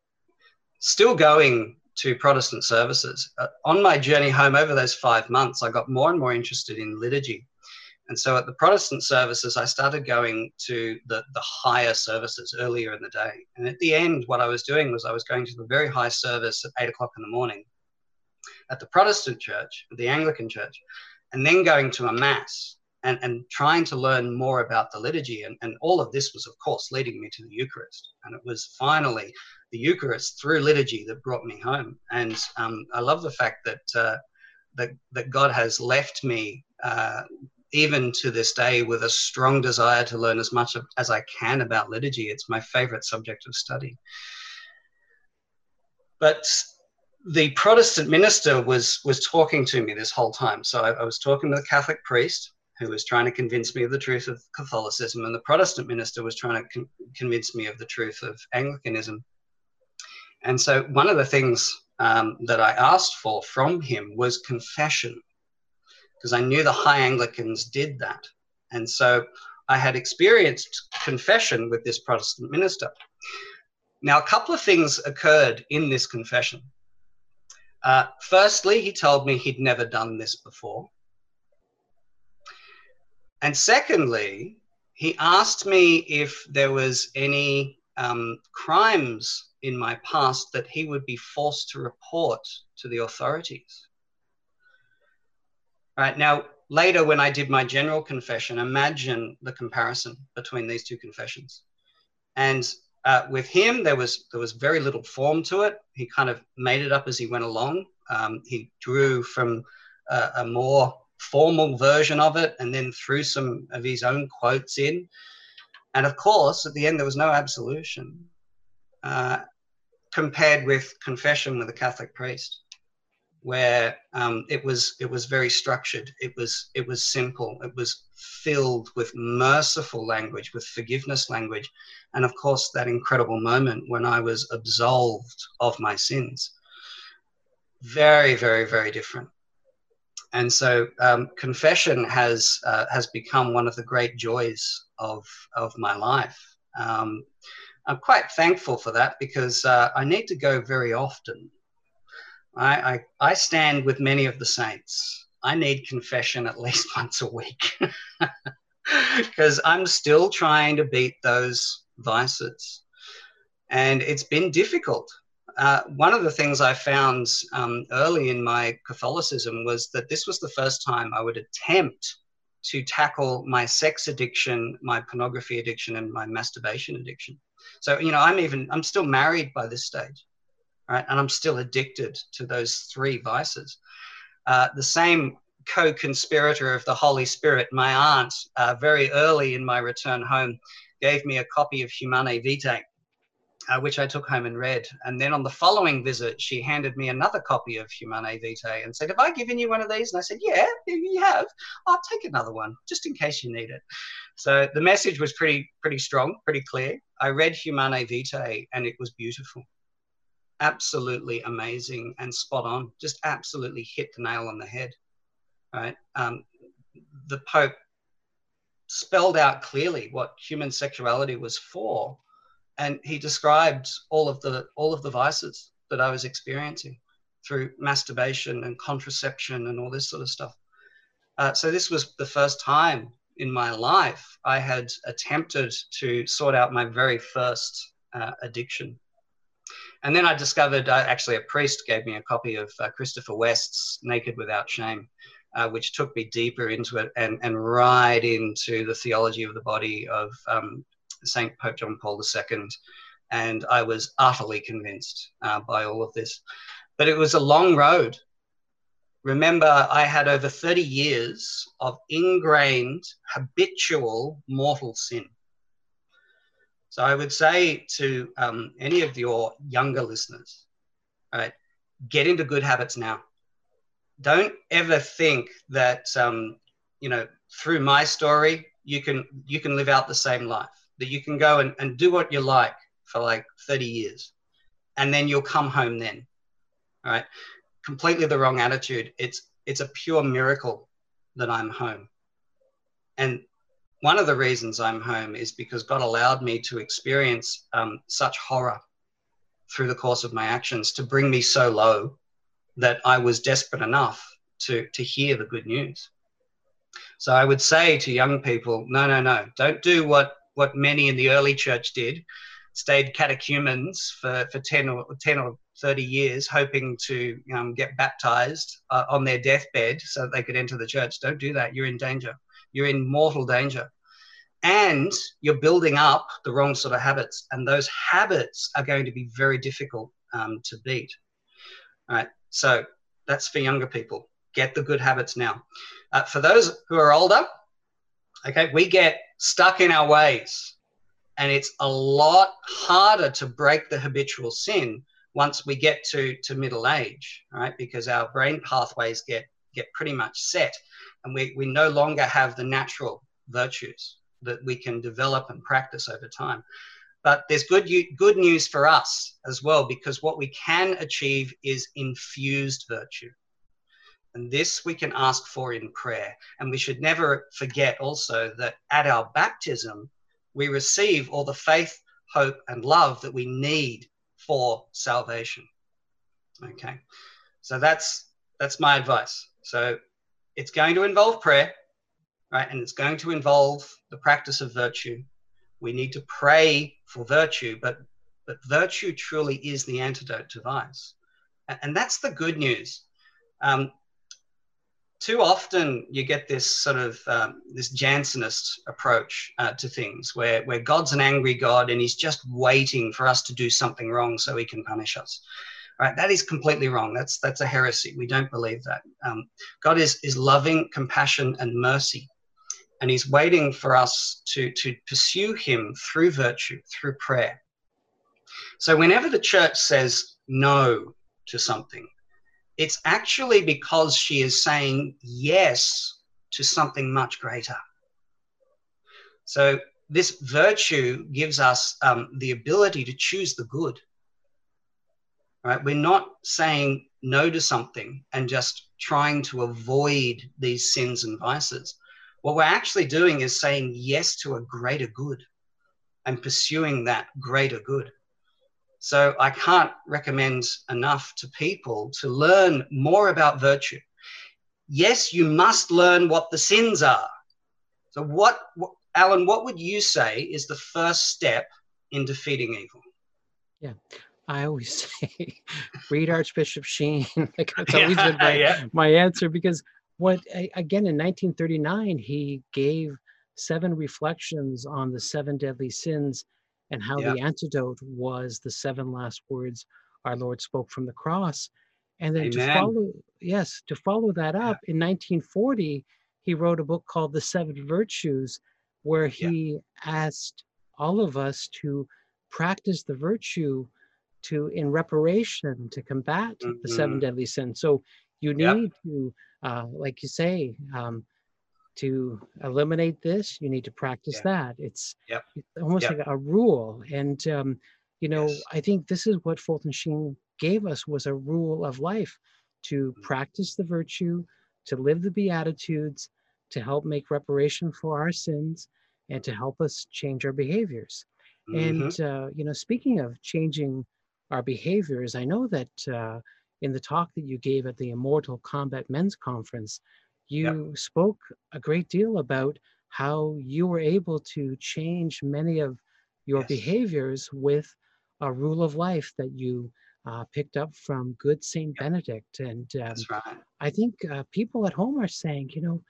still going to Protestant services. Uh, on my journey home over those five months, I got more and more interested in liturgy. And so at the Protestant services, I started going to the, the higher services earlier in the day. And at the end, what I was doing was I was going to the very high service at eight o'clock in the morning at the Protestant church, the Anglican church, and then going to a mass and, and trying to learn more about the liturgy. And, and all of this was, of course, leading me to the Eucharist. And it was finally the Eucharist through liturgy that brought me home. And um, I love the fact that, uh, that, that God has left me, uh, even to this day, with a strong desire to learn as much as I can about liturgy. It's my favorite subject of study. But the Protestant minister was was talking to me this whole time. So I, I was talking to the Catholic priest, who was trying to convince me of the truth of Catholicism, and the Protestant minister was trying to con- convince me of the truth of Anglicanism. And so, one of the things um, that I asked for from him was confession, because I knew the high Anglicans did that. And so, I had experienced confession with this Protestant minister. Now, a couple of things occurred in this confession. Uh, firstly, he told me he'd never done this before. And secondly, he asked me if there was any um, crimes in my past that he would be forced to report to the authorities. Right now, later when I did my general confession, imagine the comparison between these two confessions. And uh, with him, there was there was very little form to it. He kind of made it up as he went along. Um, he drew from a more formal version of it and then threw some of his own quotes in. And of course, at the end, there was no absolution uh, compared with confession with a Catholic priest where um, it was it was very structured. It was it was simple. It was filled with merciful language, with forgiveness language, and of course that incredible moment when I was absolved of my sins. Very very very different. And so um, confession has uh, has become one of the great joys of of my life. Um, I'm quite thankful for that because uh, I need to go very often I, I, I stand with many of the saints. I need confession at least [laughs] once a week [laughs] because I'm still trying to beat those vices. And it's been difficult. Uh, one of the things I found um, early in my Catholicism was that this was the first time I would attempt to tackle my sex addiction, my pornography addiction, and my masturbation addiction. So, you know, I'm even, I'm still married by this stage right? And I'm still addicted to those three vices. Uh, the same co conspirator of the Holy Spirit, my aunt, uh, very early in my return home, gave me a copy of Humanae Vitae. Uh, which I took home and read. And then on the following visit, she handed me another copy of Humanae Vitae and said, Have I given you one of these? And I said, Yeah, you have. I'll take another one just in case you need it. So the message was pretty, pretty strong, pretty clear. I read Humanae Vitae and it was beautiful absolutely amazing and spot on. Just absolutely hit the nail on the head. Right? Um, the Pope spelled out clearly what human sexuality was for, and he described all of the all of the vices that I was experiencing through masturbation and contraception and all this sort of stuff. Uh, so this was the first time in my life I had attempted to sort out my very first uh, addiction and then I discovered uh, actually a priest gave me a copy of uh, Christopher West's Naked Without Shame, uh, which took me deeper into it and, and right into the theology of the body of um, St. Pope John Paul II. And I was utterly convinced uh, by all of this. But it was a long road. Remember, I had over 30 years of ingrained, habitual mortal sin. So I would say to um, any of your younger listeners, right, get into good habits now. Don't ever think that um, you know through my story you can you can live out the same life that you can go and, and do what you like for like 30 years and then you'll come home then. All right? Completely the wrong attitude. It's it's a pure miracle that i'm home. And one of the reasons I'm home is because God allowed me to experience um, such horror through the course of my actions to bring me so low that I was desperate enough to, to hear the good news. So I would say to young people, no, no, no, don't do what, what many in the early church did, stayed catechumens for, for 10 or 10 or 30 years, hoping to um, get baptized uh, on their deathbed so that they could enter the church. Don't do that. You're in danger you're in mortal danger. And you're building up the wrong sort of habits. And those habits are going to be very difficult um, to beat. All right. So that's for younger people. Get the good habits now. Uh, for those who are older, okay, we get stuck in our ways. And it's a lot harder to break the habitual sin once we get to, to middle age, right? Because our brain pathways get, get pretty much set and we, we no longer have the natural virtues that we can develop and practice over time. But there's good, good news for us as well, because what we can achieve is infused virtue. And this we can ask for in prayer. And we should never forget also that at our baptism, we receive all the faith, hope, and love that we need for salvation. Okay. So that's that's my advice. So it's going to involve prayer, right? And it's going to involve the practice of virtue. We need to pray for virtue, but but virtue truly is the antidote to vice. And that's the good news. Um, too often you get this sort of um, this Jansenist approach uh, to things where, where God's an angry God and he's just waiting for us to do something wrong so he can punish us. Right? That is completely wrong. That's that's a heresy. We don't believe that. Um, God is is loving, compassion, and mercy, and He's waiting for us to to pursue Him through virtue, through prayer. So whenever the church says no to something, it's actually because she is saying yes to something much greater. So, this virtue gives us um, the ability to choose the good. Right? We're not saying no to something and just trying to avoid these sins and vices. What we're actually doing is saying yes to a greater good and pursuing that greater good. So I can't recommend enough to people to learn more about virtue. Yes, you must learn what the sins are. So, what, what Alan, what would you say is the first step in defeating evil? Yeah, I always [laughs] say, read Archbishop Sheen. [laughs] like that's [laughs] always been my, yeah. my answer because what again in 1939 he gave seven reflections on the seven deadly sins and how the antidote was the seven last words our Lord spoke from the cross. And then Amen. to follow, yes, to follow that up yeah. in 1940, he wrote a book called The Seven Virtues, where he yeah. asked all of us to practice the virtue to in reparation to combat mm-hmm. the seven mm-hmm. deadly sins. So you need to, uh, like you say, um, to eliminate this you need to practice yeah. that it's, yep. it's almost yep. like a rule and um, you know yes. i think this is what fulton sheen gave us was a rule of life to mm-hmm. practice the virtue to live the beatitudes to help make reparation for our sins and to help us change our behaviors mm-hmm. and uh, you know speaking of changing our behaviors i know that uh, in the talk that you gave at the immortal combat men's conference you yep. spoke a great deal about how you were able to change many of your yes. behaviors with a rule of life that you uh, picked up from good Saint yep. Benedict. And um, right. I think uh, people at home are saying, you know,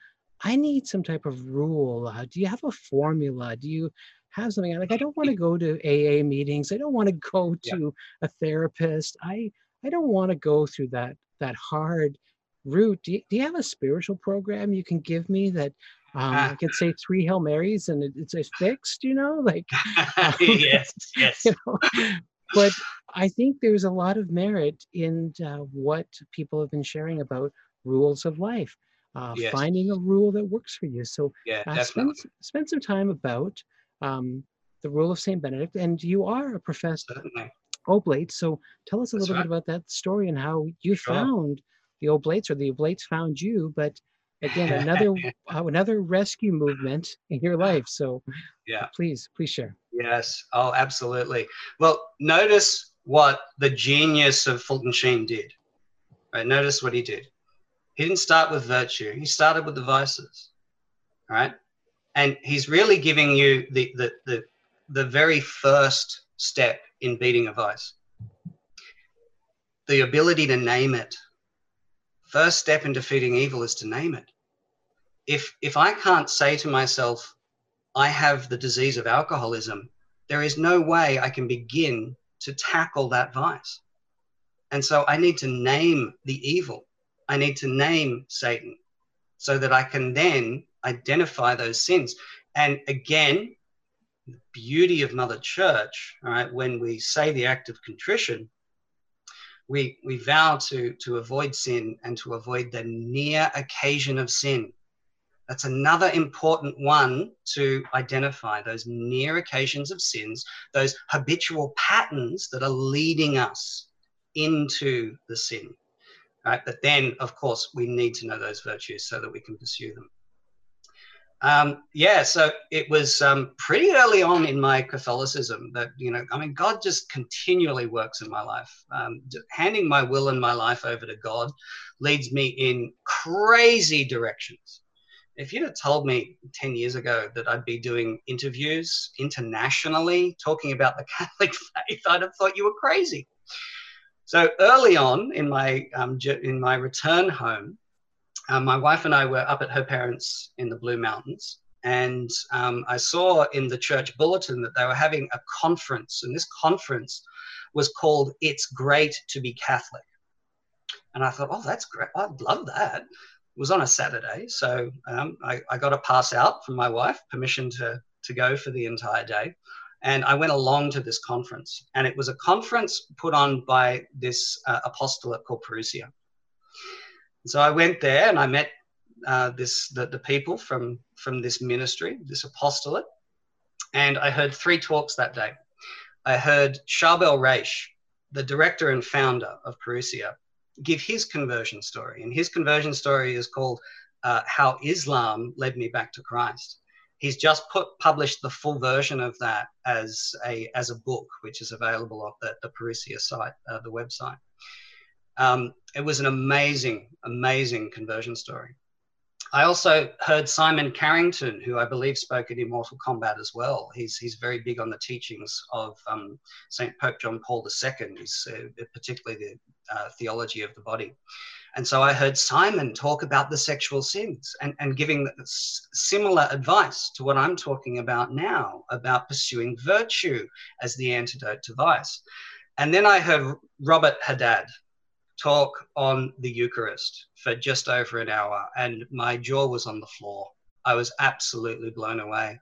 I need some type of rule. Uh, do you have a formula? Do you have something like I don't want to go to AA meetings. I don't want to go to yep. a therapist. I I don't want to go through that that hard route do you, do you have a spiritual program you can give me that um, I can say three Hail Marys and it, it's, it's fixed, you know, like [laughs] um, [laughs] yes, yes. You know? But I think there's a lot of merit in uh, what people have been sharing about rules of life, uh, yes. finding a rule that works for you. So yeah, uh, spend spend some time about um, the rule of Saint Benedict, and you are a professor Certainly. oblate. So tell us a That's little right. bit about that story and how you sure. found the oblates or the oblates found you but again another [laughs] another rescue movement in your life. So yeah. please please share. Yes. Oh absolutely. Well notice what the genius of fulton sheen did. Right notice what he did. He didn't start with virtue. He started with the vices. Right? And he's really giving you the the the, the very first step in beating a vice. The ability to name it first step in defeating evil is to name it. If if I can't say to myself, I have the disease of alcoholism, there is no way I can begin to tackle that vice. And so I need to name the evil. I need to name Satan so that I can then identify those sins. And again, the beauty of Mother Church, all right, when we say the act of contrition, we, we vow to, to avoid sin and to avoid the near occasion of sin. That's another important one to identify those near occasions of sins, those habitual patterns that are leading us into the sin. Right? But then, of course, we need to know those virtues so that we can pursue them. Um, yeah, so it was um, pretty early on in my Catholicism that, you know, I mean, God just continually works in my life. Um, handing my will and my life over to God leads me in crazy directions. If you'd have told me 10 years ago that I'd be doing interviews internationally talking about the [laughs] Catholic faith, I'd have thought you were crazy. So early on in my, um, in my return home, um, my wife and I were up at her parents' in the Blue Mountains, and um, I saw in the church bulletin that they were having a conference, and this conference was called "It's Great to Be Catholic." And I thought, oh, that's great! I'd love that. It was on a Saturday, so um, I, I got a pass out from my wife, permission to to go for the entire day. And I went along to this conference, and it was a conference put on by this uh, apostolate called Parousia. So I went there and I met uh, this the, the people from from this ministry, this apostolate, and I heard three talks that day. I heard Charbel Raish, the director and founder of Parousia, give his conversion story, and his conversion story is called uh, "How Islam Led Me Back to Christ." He's just put published the full version of that as a as a book, which is available on the, the Parousia site, uh, the website. Um, it was an amazing, amazing conversion story. I also heard Simon Carrington, who I believe spoke at Immortal Combat as well. He's, he's very big on the teachings of um, St. Pope John Paul II, he's, uh, particularly the uh, theology of the body. And so I heard Simon talk about the sexual sins and, and giving similar advice to what I'm talking about now about pursuing virtue as the antidote to vice. And then I heard Robert Haddad, talk on the Eucharist for just over an hour, and my jaw was on the floor. I was absolutely blown away.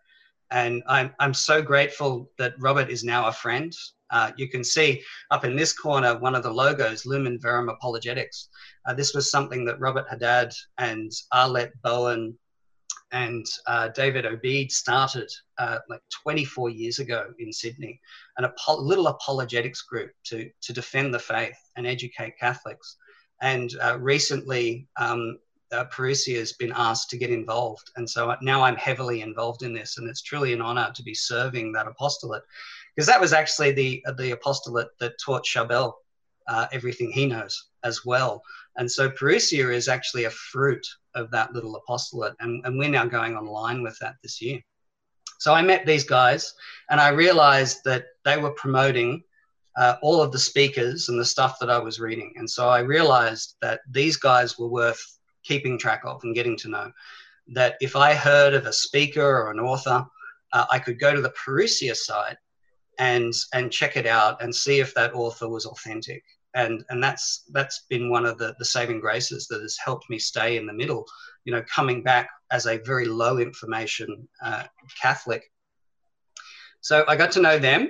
And I'm, I'm so grateful that Robert is now a friend. Uh, you can see up in this corner one of the logos, Lumen Verum Apologetics. Uh, this was something that Robert Haddad and Arlette Bowen and uh, David Obeid started uh, like 24 years ago in Sydney, an apo- little apologetics group to, to defend the faith and educate Catholics. And uh, recently, um, uh, has been asked to get involved. And so now I'm heavily involved in this, and it's truly an honor to be serving that apostolate. Because that was actually the, the apostolate that taught Charbel uh, everything he knows as well. And so Parousia is actually a fruit of that little apostolate. And, and we're now going online with that this year. So I met these guys and I realized that they were promoting uh, all of the speakers and the stuff that I was reading. And so I realized that these guys were worth keeping track of and getting to know. That if I heard of a speaker or an author, uh, I could go to the Parousia site and and check it out and see if that author was authentic. And and that's that's been one of the the saving graces that has helped me stay in the middle you know coming back as a very low information uh, catholic. So i got to know them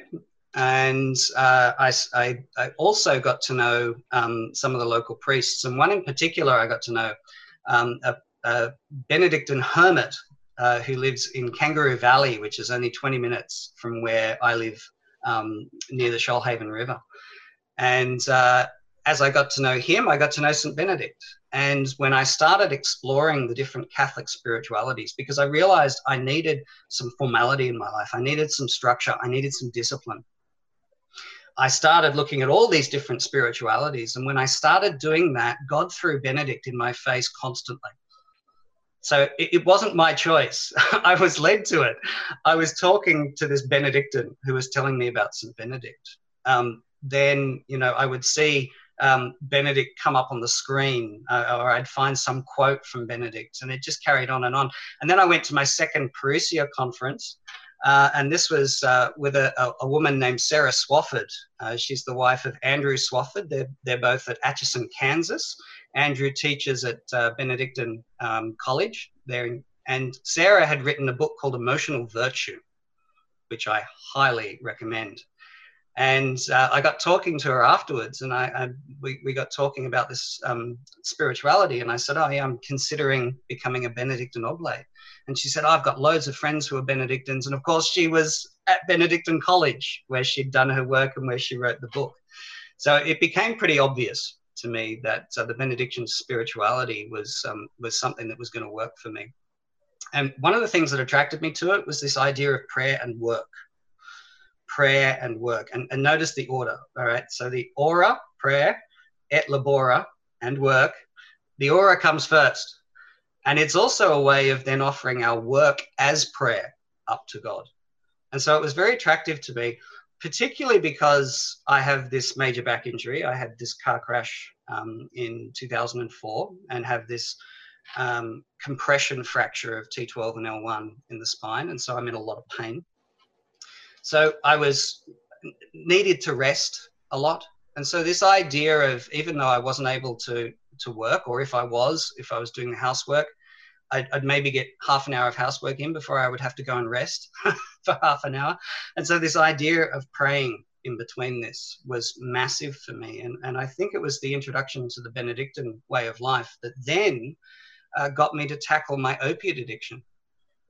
and uh, I, I, I, also got to know um, some of the local priests. And one in particular i got to know um, a, a, benedictine hermit uh, who lives in kangaroo valley which is only 20 minutes from where i live um, near the shoalhaven river and uh, as I got to know him, I got to know St. Benedict. And when I started exploring the different Catholic spiritualities, because I realized I needed some formality in my life, I needed some structure, I needed some discipline. I started looking at all these different spiritualities. And when I started doing that, God threw Benedict in my face constantly. So it, it wasn't my choice. [laughs] I was led to it. I was talking to this Benedictine who was telling me about St. Benedict. Um, then you know I would see um, Benedict come up on the screen, uh, or I'd find some quote from Benedict, and it just carried on and on. And then I went to my second Parousia conference, uh, and this was uh, with a, a, a, woman named Sarah Swafford. Uh, she's the wife of Andrew Swafford. They're, they're both at Atchison, Kansas. Andrew teaches at uh, Benedictine um, College there, in, and Sarah had written a book called Emotional Virtue, which I highly recommend. And uh, I got talking to her afterwards, and I, I we, we got talking about this um, spirituality. And I said, "Oh, yeah, I'm considering becoming a Benedictine Oblate." And she said, oh, "I've got loads of friends who are Benedictines." And of course, she was at Benedictine College where she'd done her work and where she wrote the book. So it became pretty obvious to me that uh, the Benedictine spirituality was um, was something that was going to work for me. And one of the things that attracted me to it was this idea of prayer and work. Prayer and work. And, and notice the order. All right. So the ora, prayer, et labora, and work. The ora comes first. And it's also a way of then offering our work as prayer up to God. And so it was very attractive to me, particularly because I have this major back injury. I had this car crash um, in 2004 and have this um, compression fracture of T12 and L1 in the spine. And so I'm in a lot of pain. So I was needed to rest a lot. And so this idea of even though I wasn't able to to work, or if I was, if I was doing the housework, I'd, I'd, maybe get half an hour of housework in before I would have to go and rest [laughs] for half an hour. And so this idea of praying in between this was massive for me. And, and I think it was the introduction to the Benedictine way of life that then uh, got me to tackle my opiate addiction.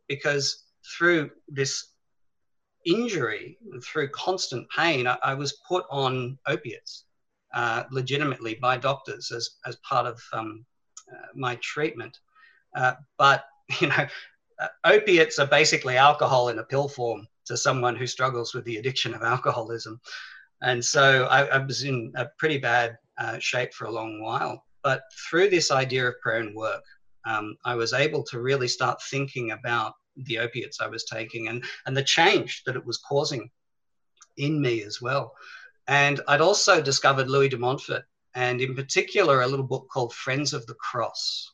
Because through this injury, through constant pain, I, I was put on opiates uh, legitimately by doctors as, as part of um, uh, my treatment. Uh, but, [laughs] you know, uh, opiates are basically alcohol in a pill form to someone who struggles with the addiction of alcoholism. And so I, I was in a pretty bad uh, shape for a long while. But through this idea of prayer and work, um, I was able to really start thinking about the opiates I was taking and, and the change that it was causing in me as well. And I'd also discovered Louis de Montfort, and in particular, a little book called Friends of the Cross.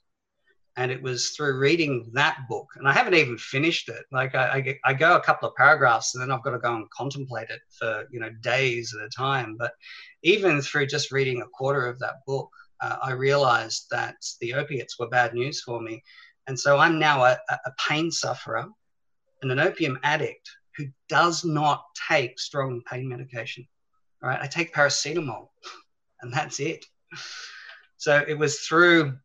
And it was through reading that book, and I haven't even finished it. Like I, I, I go a couple of paragraphs, and then I've got to go and contemplate it for you know days at a time. But even through just reading a quarter of that book, uh, I realized that the opiates were bad news for me. And so I'm now a, a pain sufferer and an opium addict who does not take strong pain medication right? I take paracetamol [laughs] and that's it. So it was through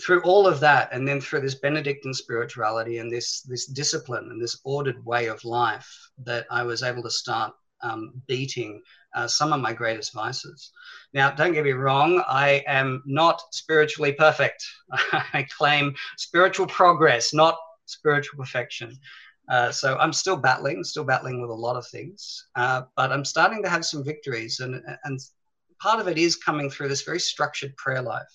through all of that and then through this benedictine spirituality and this this discipline and this ordered way of life that i was able to start um, beating uh, some of my greatest vices. Now don't get me wrong i am not spiritually perfect. [laughs] I claim spiritual progress not spiritual perfection. Uh, so I'm still battling, still battling with a lot of things, uh, but I'm starting to have some victories, and and part of it is coming through this very structured prayer life,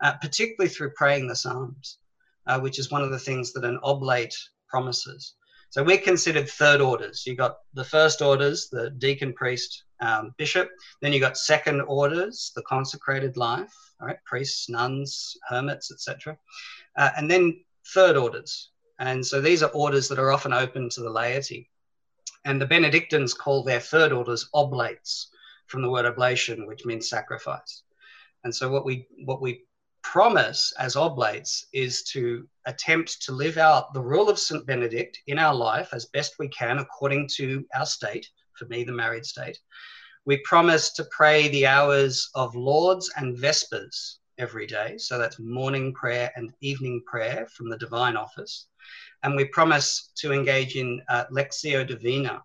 uh, particularly through praying the Psalms, uh, which is one of the things that an oblate promises. So we're considered third orders. You've got the first orders, the deacon, priest, um, bishop. Then you've got second orders, the consecrated life, all right, priests, nuns, hermits, etc. Uh, and then third orders, and so these are orders that are often open to the laity. And the Benedictines call their third orders oblates from the word oblation, which means sacrifice. And so what we what we promise as oblates is to attempt to live out the rule of St. Benedict in our life as best we can according to our state, for me, the married state. We promise to pray the hours of Lauds and Vespers every day. So that's morning prayer and evening prayer from the divine office. And we promise to engage in uh, Lectio Divina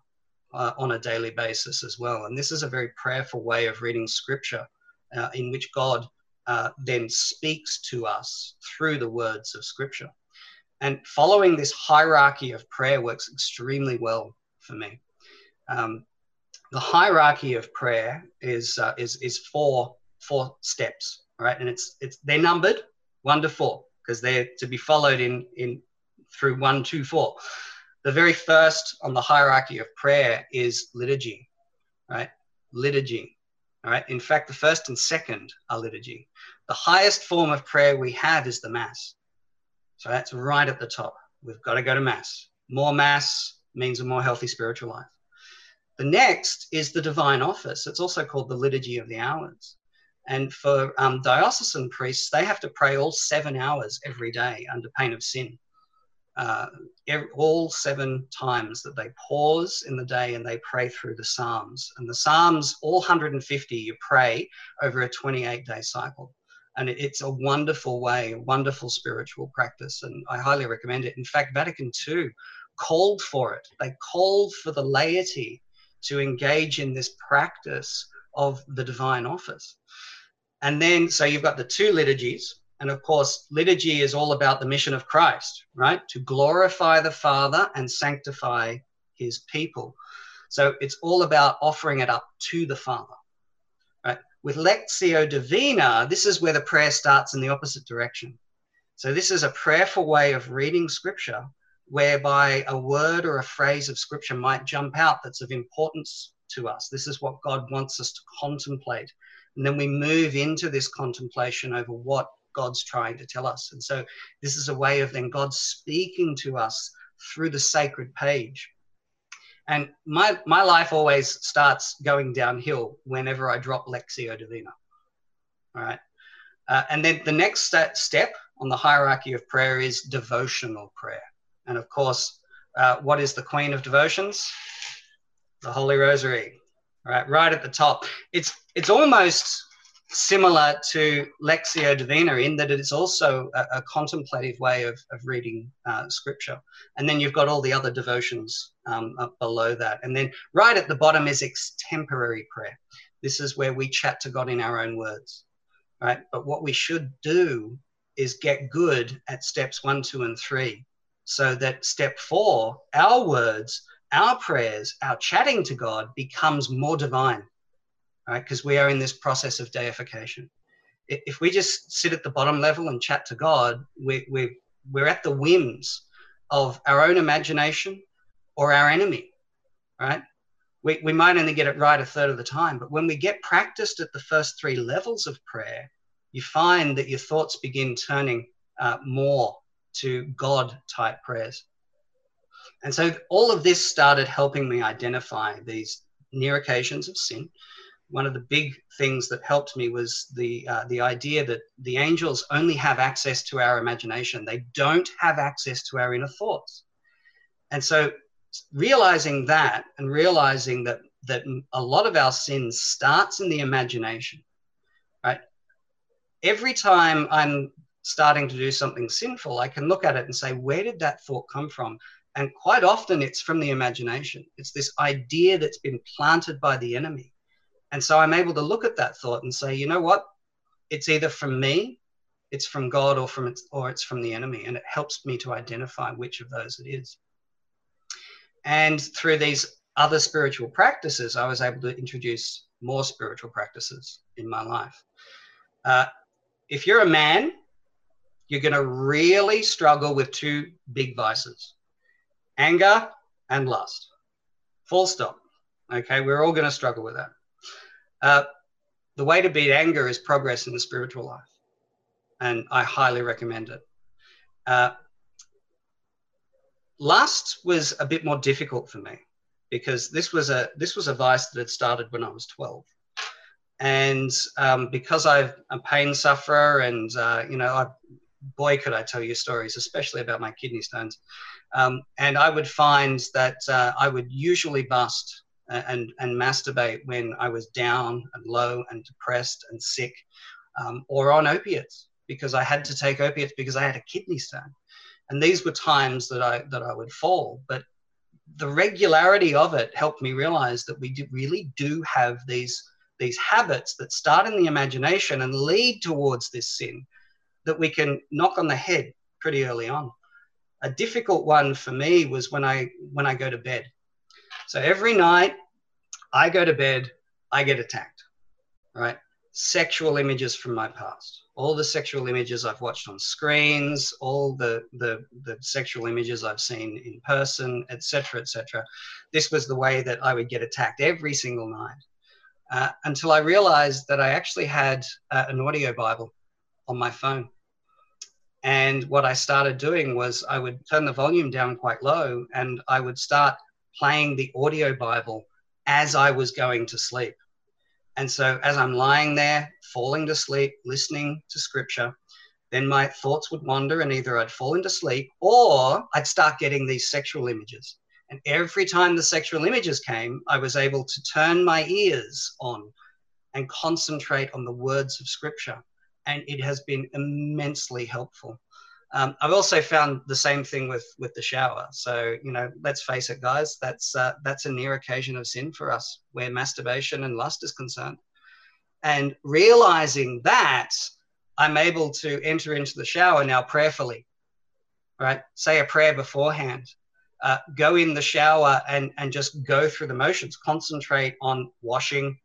uh, on a daily basis as well. And this is a very prayerful way of reading scripture uh, in which God uh, then speaks to us through the words of scripture. And following this hierarchy of prayer works extremely well for me. Um, the hierarchy of prayer is, uh, is, is four, four steps, right? And it's, it's, they're numbered one to four because they're to be followed in, in through one, two, four. The very first on the hierarchy of prayer is liturgy, right? Liturgy. In fact, the first and second are liturgy. The highest form of prayer we have is the Mass. So that's right at the top. We've got to go to Mass. More Mass means a more healthy spiritual life. The next is the divine office. It's also called the liturgy of the hours. And for um, diocesan priests, they have to pray all seven hours every day under pain of sin uh, every, all seven times that they pause in the day and they pray through the Psalms. And the Psalms, all 150, you pray over a 28 day cycle. And it's a wonderful way, a wonderful spiritual practice. And I highly recommend it. In fact, Vatican II called for it. They called for the laity to engage in this practice of the divine office. And then, so you've got the two liturgies, And of course, liturgy is all about the mission of Christ, right? To glorify the Father and sanctify his people. So it's all about offering it up to the Father. Right? With Lectio Divina, this is where the prayer starts in the opposite direction. So this is a prayerful way of reading scripture whereby a word or a phrase of scripture might jump out that's of importance to us. This is what God wants us to contemplate. And then we move into this contemplation over what God's trying to tell us. And so this is a way of then God speaking to us through the sacred page. And my, my life always starts going downhill whenever I drop Lectio Divina. All right. Uh, and then the next st- step on the hierarchy of prayer is devotional prayer. And of course, uh, what is the queen of devotions? The Holy Rosary, right? Right at the top. It's it's almost similar to Lectio Divina in that it's also a, a contemplative way of, of reading uh, scripture. And then you've got all the other devotions um, up below that. And then right at the bottom is extemporary prayer. This is where we chat to God in our own words, right? But what we should do is get good at steps one, two, and three so that step four, our words, our prayers, our chatting to God becomes more divine Because we are in this process of deification. If we just sit at the bottom level and chat to God, we, we, we're at the whims of our own imagination or our enemy, right? We, we might only get it right a third of the time, but when we get practiced at the first three levels of prayer, you find that your thoughts begin turning uh, more to God type prayers. And so all of this started helping me identify these near occasions of sin one of the big things that helped me was the uh, the idea that the angels only have access to our imagination. They don't have access to our inner thoughts. And so realizing that and realizing that that a lot of our sin starts in the imagination, right? Every time I'm starting to do something sinful, I can look at it and say, where did that thought come from? And quite often it's from the imagination. It's this idea that's been planted by the enemy and so I'm able to look at that thought and say, you know what? It's either from me, it's from God, or from it's, or it's from the enemy, and it helps me to identify which of those it is. And through these other spiritual practices, I was able to introduce more spiritual practices in my life. Uh, if you're a man, you're going to really struggle with two big vices anger and lust. Full stop. Okay, we're all going to struggle with that. Uh, the way to beat anger is progress in the spiritual life. And I highly recommend it. Uh, lust was a bit more difficult for me because this was a this was a vice that had started when I was 12. And um, because I'm a pain sufferer, and uh, you know, I, boy, could I tell you stories, especially about my kidney stones. Um, and I would find that uh, I would usually bust and, and masturbate when I was down and low and depressed and sick um, or on opiates because I had to take opiates because I had a kidney stone. And these were times that I, that I would fall. But the regularity of it helped me realize that we do, really do have these, these habits that start in the imagination and lead towards this sin that we can knock on the head pretty early on. A difficult one for me was when I when I go to bed so every night I go to bed, I get attacked, right? Sexual images from my past, all the sexual images I've watched on screens, all the the, the sexual images I've seen in person, etc., etc. This was the way that I would get attacked every single night, uh, until I realized that I actually had uh, an audio Bible on my phone. And what I started doing was I would turn the volume down quite low and I would start playing the audio Bible as I was going to sleep. And so, as I'm lying there, falling to sleep, listening to scripture, then my thoughts would wander, and either I'd fall into sleep or I'd start getting these sexual images. And every time the sexual images came, I was able to turn my ears on and concentrate on the words of scripture. And it has been immensely helpful. Um, I've also found the same thing with with the shower. So you know, let's face it, guys, that's uh, that's a near occasion of sin for us, where masturbation and lust is concerned. And realizing that I'm able to enter into the shower now prayerfully, right? Say a prayer beforehand. Uh, go in the shower and, and just go through the motions, concentrate on washing,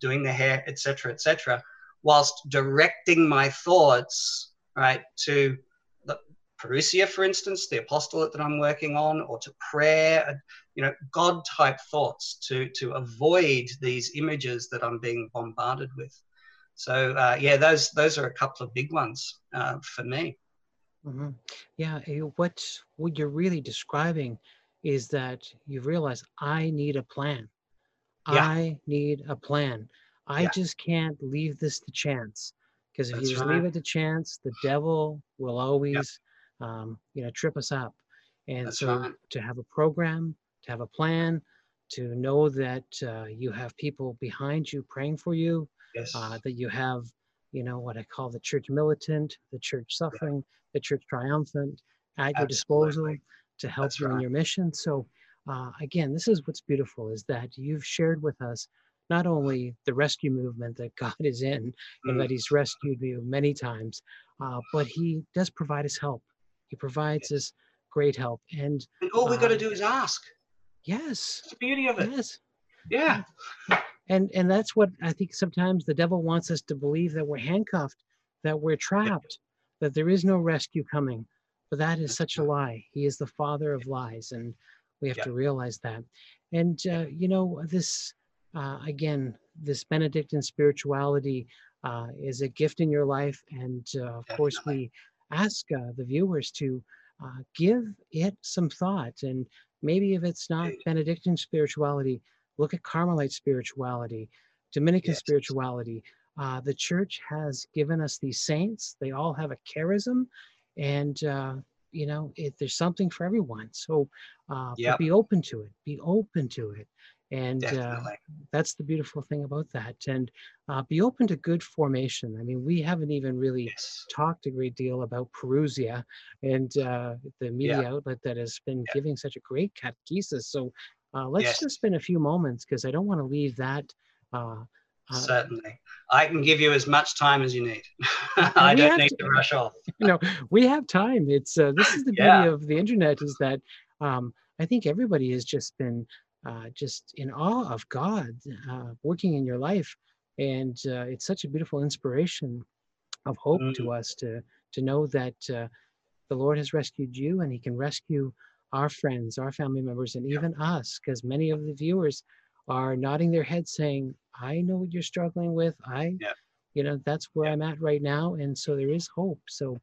doing the hair, etc., etc., whilst directing my thoughts, right, to the parousia, for instance, the apostolate that I'm working on, or to prayer, you know, God type thoughts to, to avoid these images that I'm being bombarded with. So uh, yeah, those those are a couple of big ones uh, for me. Mm-hmm. Yeah, eh, what what you're really describing is that you realize I need a plan. Yeah. I need a plan. I yeah. just can't leave this to chance because if That's you just right. leave it to chance, the devil will always. Um, you know, trip us up. And That's so right. to have a program, to have a plan, to know that uh, you have people behind you praying for you, yes. uh, that you have, you know, what I call the church militant, the church suffering, yeah. the church triumphant at Absolutely. your disposal to help That's you right. in your mission. So, uh, again, this is what's beautiful is that you've shared with us not only the rescue movement that [laughs] God is in mm. and that He's rescued you many times, uh, but He does provide us help. He provides us great help. And, and all we got to uh, do is ask. Yes. That's the beauty of it. Yes. Yeah and and that's what i think sometimes the devil wants us to believe that we're handcuffed that we're trapped that there is no rescue coming but that is such a lie he is the father of lies and we have yeah. to realize that and uh, you know this uh, again this benedictine spirituality uh, is a gift in your life and uh, of course we ask uh, the viewers to uh, give it some thought and maybe if it's not benedictine spirituality Look at Carmelite spirituality, Dominican yes. spirituality. Uh, the church has given us these saints. They all have a charism, and uh, you know, it, there's something for everyone. So uh, yep. be open to it. Be open to it. And uh, that's the beautiful thing about that. And uh, be open to good formation. I mean, we haven't even really yes. talked a great deal about Parousia and uh, the media outlet that has been giving such a great catechesis. So uh, let's yes. just spend a few moments because I don't want to leave that. Uh, uh, Certainly, I can give you as much time as you need. [laughs] I don't need to, to, rush off. [laughs] you know, we have time. It's uh, this is the [laughs] beauty of the internet is that um, I think everybody has just been uh, just in awe of God uh, working in your life, and it's such a beautiful inspiration of hope mm. to us to to know that the Lord has rescued you and He can rescue our friends, our family members, and even us, because many of the viewers are nodding their heads saying, I know what you're struggling with. I, yeah. you know, that's where yeah. I'm at right now. And so there is hope. So,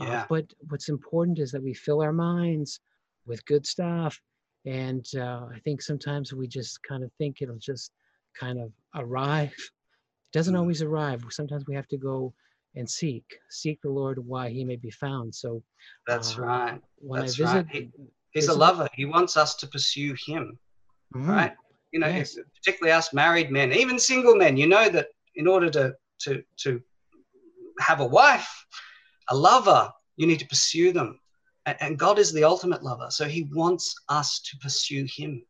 uh, but what's important is that we fill our minds with good stuff. And uh, I think sometimes we just kind of think it'll just kind of arrive. It doesn't mm. always arrive. Sometimes we have to go and seek, seek the Lord why he may be found. So that's uh, right. When that's I visit, right. He's a lover. He wants us to pursue him, mm-hmm. right? You know, yes. particularly us married men, even single men. You know that in order to to to have a wife, a lover, you need to pursue them, and, God is the ultimate lover. So He wants us to pursue Him.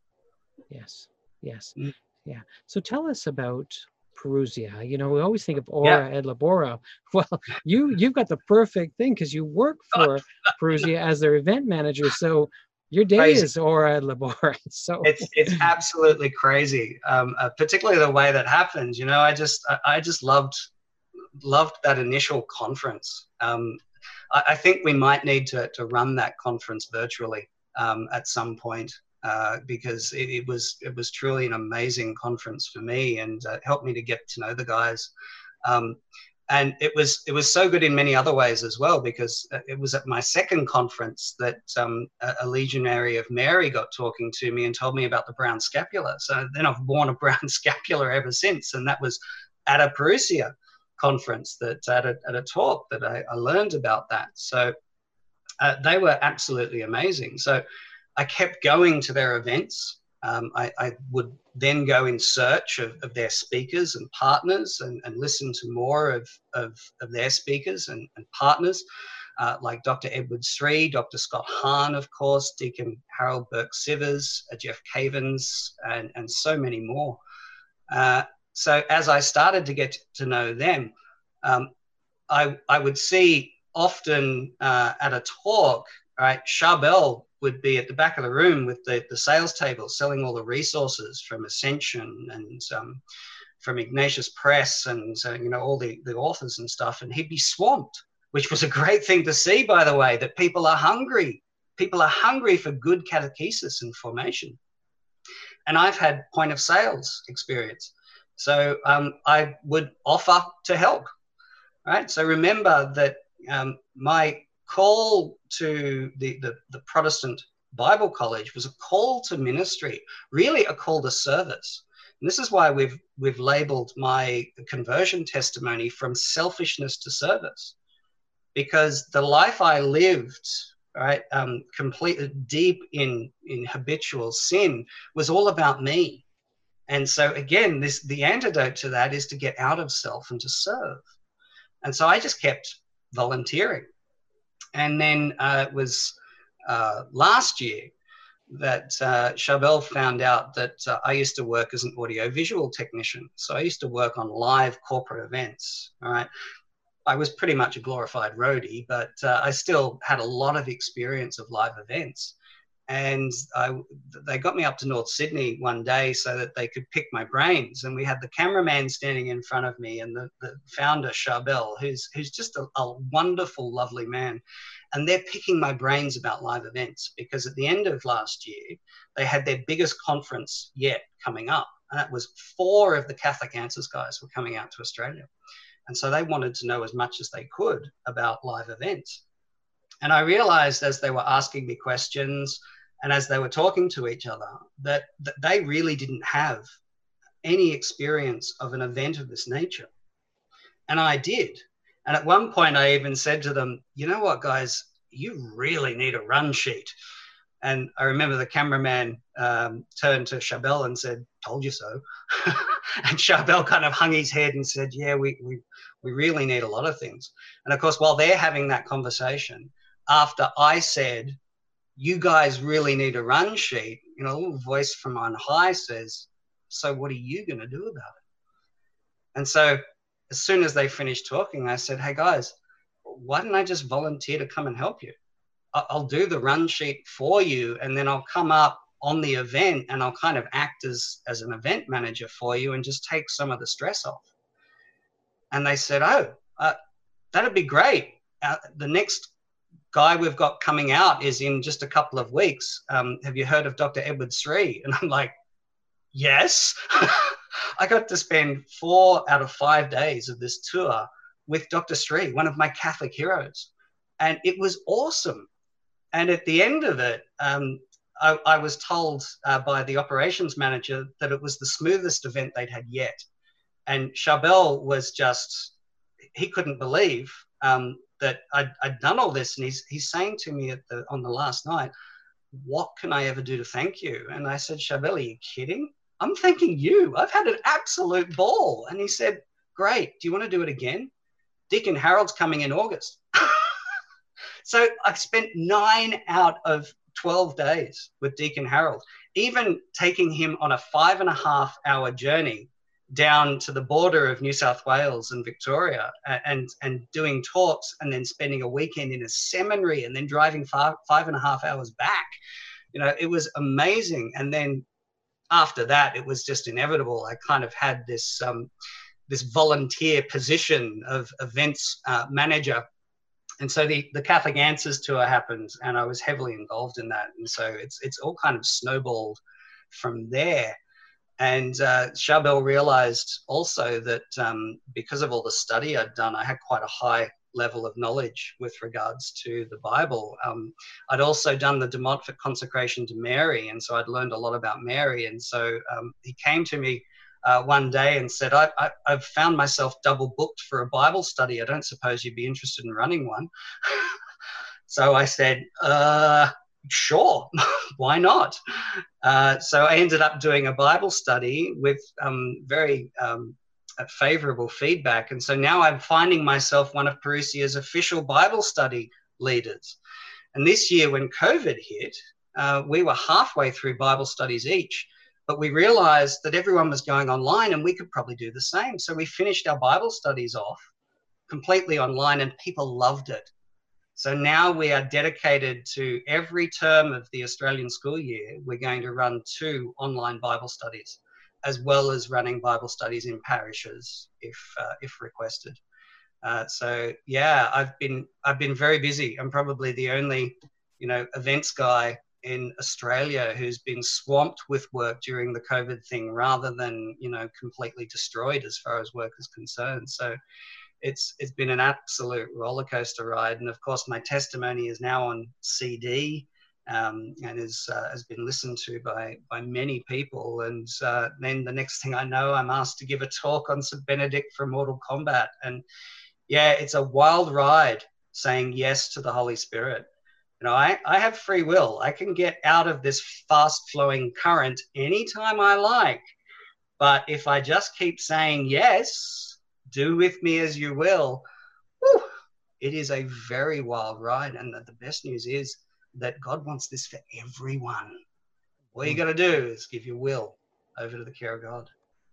Yes. Yes. Mm. Yeah. So tell us about Parousia. You know, we always think of Ora yeah. et Labora. [laughs] Well, you you've got the perfect thing because you work for Parousia as their event manager. So your day crazy. is ora labora. [laughs] So it's it's absolutely crazy. Um, uh, particularly the way that happens. You know, I just I, I just loved loved that initial conference. Um, I, I, think we might need to to run that conference virtually um, at some point. Uh, because it, it, was it was truly an amazing conference for me and uh, helped me to get to know the guys. Um, and it was it was so good in many other ways as well because uh, it was at my second conference that um, a, legionary of Mary got talking to me and told me about the brown scapular. So then I've worn a [laughs] brown scapular ever since, and that was at a Parousia conference that at a, at a talk that I, I learned about that. So uh, they were absolutely amazing. So I kept going to their events. Um, I, I, would then go in search of, of their speakers and partners and, and listen to more of, of, of their speakers and, and partners, uh, like Dr. Edward Sri, Dr. Scott Hahn, of course, Deacon Harold Burke Sivers, uh, Jeff Cavins, and, and so many more. So as I started to get to know them, um, I, I would see often uh, at a talk, right, Charbel would be at the back of the room with the, the sales table selling all the resources from Ascension and um, from Ignatius Press and uh, you know all the, the authors and stuff, and he'd be swamped, which was a great thing to see, by the way, that people are hungry. People are hungry for good catechesis and formation. And I've had point of sales experience. So um, I would offer to help. Right. So remember that um, my call to the, the, the Protestant Bible College was a call to ministry, really a call to service. And this is why we've we've labeled my conversion testimony from selfishness to service, because the life I lived, right, um, completely deep in in habitual sin, was all about me. And so again, this the antidote to that is to get out of self and to serve. And so I just kept volunteering. And then uh, it was uh, last year that uh, Charbel found out that uh, I used to work as an audiovisual technician. So I used to work on live corporate events. All right. I was pretty much a glorified roadie, but uh, I still had a lot of experience of live events and I, they got me up to North Sydney one day so that they could pick my brains. And we had the cameraman standing in front of me and the, the founder, Charbel, who's, who's just a, a wonderful, lovely man. And they're picking my brains about live events because at the end of last year, they had their biggest conference yet coming up. And that was four of the Catholic Answers guys were coming out to Australia. And so they wanted to know as much as they could about live events. And I realized as they were asking me questions and as they were talking to each other that, that they really didn't have any experience of an event of this nature. And I did. And at one point, I even said to them, you know what, guys, you really need a run sheet. And I remember the cameraman um, turned to Charbel and said, told you so. [laughs] and Charbel kind of hung his head and said, yeah, we, we, we really need a lot of things. And of course, while they're having that conversation, after I said, you guys really need a run sheet, you know, a little voice from on high says, so what are you going to do about it? And so as soon as they finished talking, I said, hey guys, why don't I just volunteer to come and help you? I'll do the run sheet for you and then I'll come up on the event and I'll kind of act as, as an event manager for you and just take some of the stress off. And they said, oh, uh, that'd be great. Uh, the next guy we've got coming out is in just a couple of weeks. Um, have you heard of Dr. Edward Sri? [laughs] And I'm like, yes. [laughs] I got to spend four out of five days of this tour with Dr. Sri, one of my Catholic heroes. And it was awesome. And at the end of it, um, I, I, was told uh, by the operations manager that it was the smoothest event they'd had yet. And Charbel was just, he couldn't believe um, that I'd, I'd, done all this. And he's, he's saying to me at the, on the last night, what can I ever do to thank you? And I said, Charbel, are you kidding? I'm thanking you. I've had an absolute ball. And he said, great. Do you want to do it again? Deacon Harold's coming in August. [laughs] so I spent nine out of 12 days with Deacon Harold, even taking him on a five and a half hour journey down to the border of New South Wales and Victoria and, and doing talks and then spending a weekend in a seminary and then driving five, five and a half hours back. You know, it was amazing. And then after that, it was just inevitable. I kind of had this, um, this volunteer position of events uh, manager. And so the, the Catholic Answers tour happened and I was heavily involved in that. And so it's, it's all kind of snowballed from there. And uh, realized also that um, because of all the study I'd done, I had quite a high level of knowledge with regards to the Bible. Um, I'd also done the De Montfort consecration to Mary, and so I'd learned a lot about Mary. And so um, he came to me uh, one day and said, I, I've found myself double booked for a Bible study. I don't suppose you'd be interested in running one. [laughs] so I said, uh, sure, [laughs] why not? Uh, so I ended up doing a Bible study with um, very um, favorable feedback. And so now I'm finding myself one of Parousia's official Bible study leaders. And this year, when COVID hit, uh, we were halfway through Bible studies each, but we realized that everyone was going online and we could probably do the same. So we finished our Bible studies off completely online, and people loved it. So now we are dedicated to every term of the Australian school year, we're going to run two online Bible studies, as well as running Bible studies in parishes if, uh, if requested. Uh, so yeah, I've been I've been very busy. I'm probably the only you know events guy in Australia who's been swamped with work during the COVID thing, rather than you know completely destroyed as far as work is concerned. So it's it's been an absolute roller coaster ride, and of course my testimony is now on CD. Um, and is, uh, has been listened to by by many people. And uh, then the next thing I know, I'm asked to give a talk on St. Benedict from Mortal Kombat, and yeah, it's a wild ride saying yes to the Holy Spirit. You know, I, I have free will. I can get out of this fast flowing current anytime I like. But if I just keep saying yes, do with me as you will, whew, it is a very wild ride. And the, the best news is that God wants this for everyone. All you hmm. got to do is give your will over to the care of God.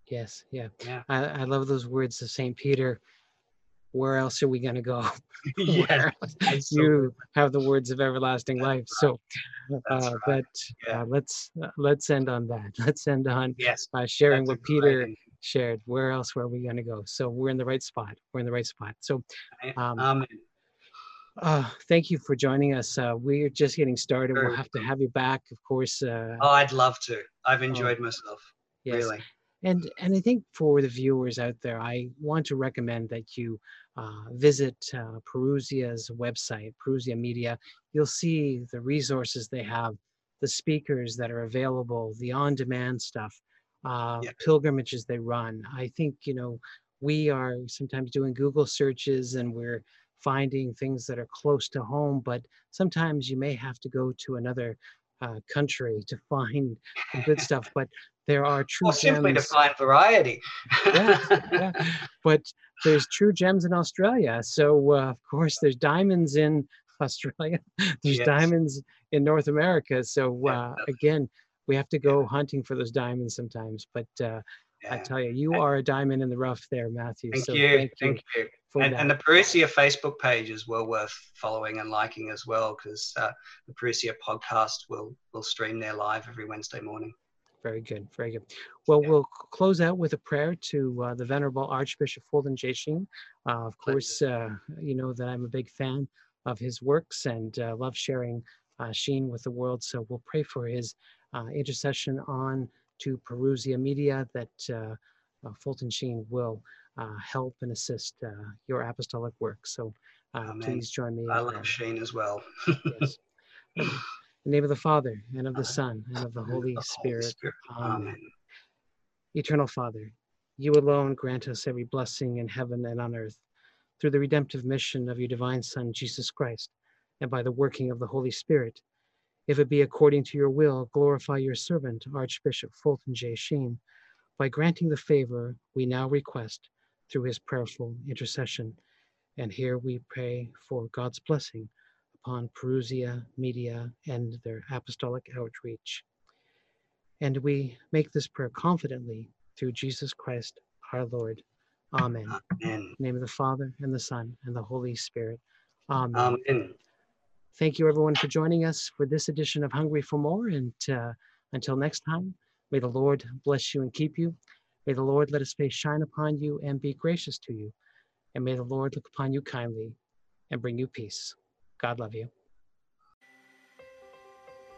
Yes, yeah. yeah. I, I love those words of St. Peter where else are we going to go? [laughs] [laughs] yeah, you have the words of everlasting life. So, uh, right. but yeah. uh, let's uh, let's end on that. [laughs] Let's end on yes, uh, sharing what Peter shared. Where else were we going to go? So we're in the right spot. We're in the right spot. So, um. Uh, thank you for joining us. Uh, we're just getting started. Sure. We'll have to have you back, of course. Uh, oh, I'd love to. I've oh. enjoyed myself. Yes. Really. And and I think for the viewers out there, I want to recommend that you uh, visit uh, Parousia's website, Parousia Media. You'll see the resources they have, the speakers that are available, the on-demand stuff, uh, yeah. pilgrimages they run. I think you know we are sometimes doing Google searches and we're finding things that are close to home, but sometimes you may have to go to another uh, country to [laughs] find good [laughs] stuff. But there are true well, simply to find variety. yeah, yeah, [laughs] but there's true gems in Australia. So uh, of course there's diamonds in Australia. There's yes. diamonds in North America. So uh, again, we have to go yeah. hunting for those diamonds sometimes. But uh, yeah. I tell you, you are a diamond in the rough there, Matthew. Thank so you. Thank you. Thank you. And, and, the Parousia Facebook page is well worth following and liking as well, because uh, the Parousia podcast will will stream there live every Wednesday morning. Very good, very good. Well, yeah. we'll close out with a prayer to uh, the Venerable Archbishop Fulton J. Sheen. Uh, of course, uh, you know that I'm a big fan of his works and uh, love sharing uh, Sheen with the world. So we'll pray for his Uh, intercession on to Parousia Media that uh, uh, Fulton Sheen will help and assist your apostolic work. So please join me. I love Sheen as well. yes. [laughs] the name of the Father, and of the Son, and of the Holy Spirit. Amen. Eternal Father, you alone grant us every blessing in heaven and on earth through the redemptive mission of your divine Son, Jesus Christ, and by the working of the Holy Spirit. If it be according to your will, glorify your servant, Archbishop Fulton J. Sheen, by granting the favor we now request through his prayerful intercession. And here we pray for God's blessing upon Parousia Media and their apostolic outreach. And we make this prayer confidently through Jesus Christ our Lord. Amen. Amen. name of the Father and the Son and the Holy Spirit. Amen. Amen. Thank you everyone for joining us for this edition of Hungry for More. And uh, until next time, may the Lord bless you and keep you. May the Lord let his face shine upon you and be gracious to you. And may the Lord look upon you kindly and bring you peace. God love you.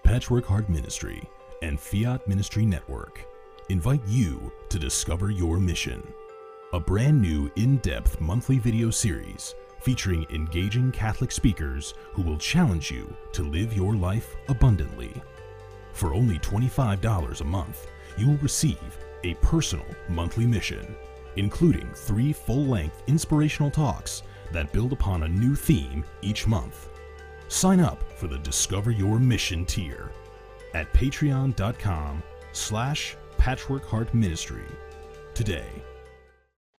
Patchwork Heart Ministry and Fiat Ministry Network invite you to discover your mission. A brand new in depth monthly video series featuring engaging Catholic speakers who will challenge you to live your life abundantly. For only $25 a month, you will receive a personal monthly mission, including three full length inspirational talks that build upon a new theme each month. Sign up for the Discover Your Mission tier at patreon.com slash patchworkheartministry today.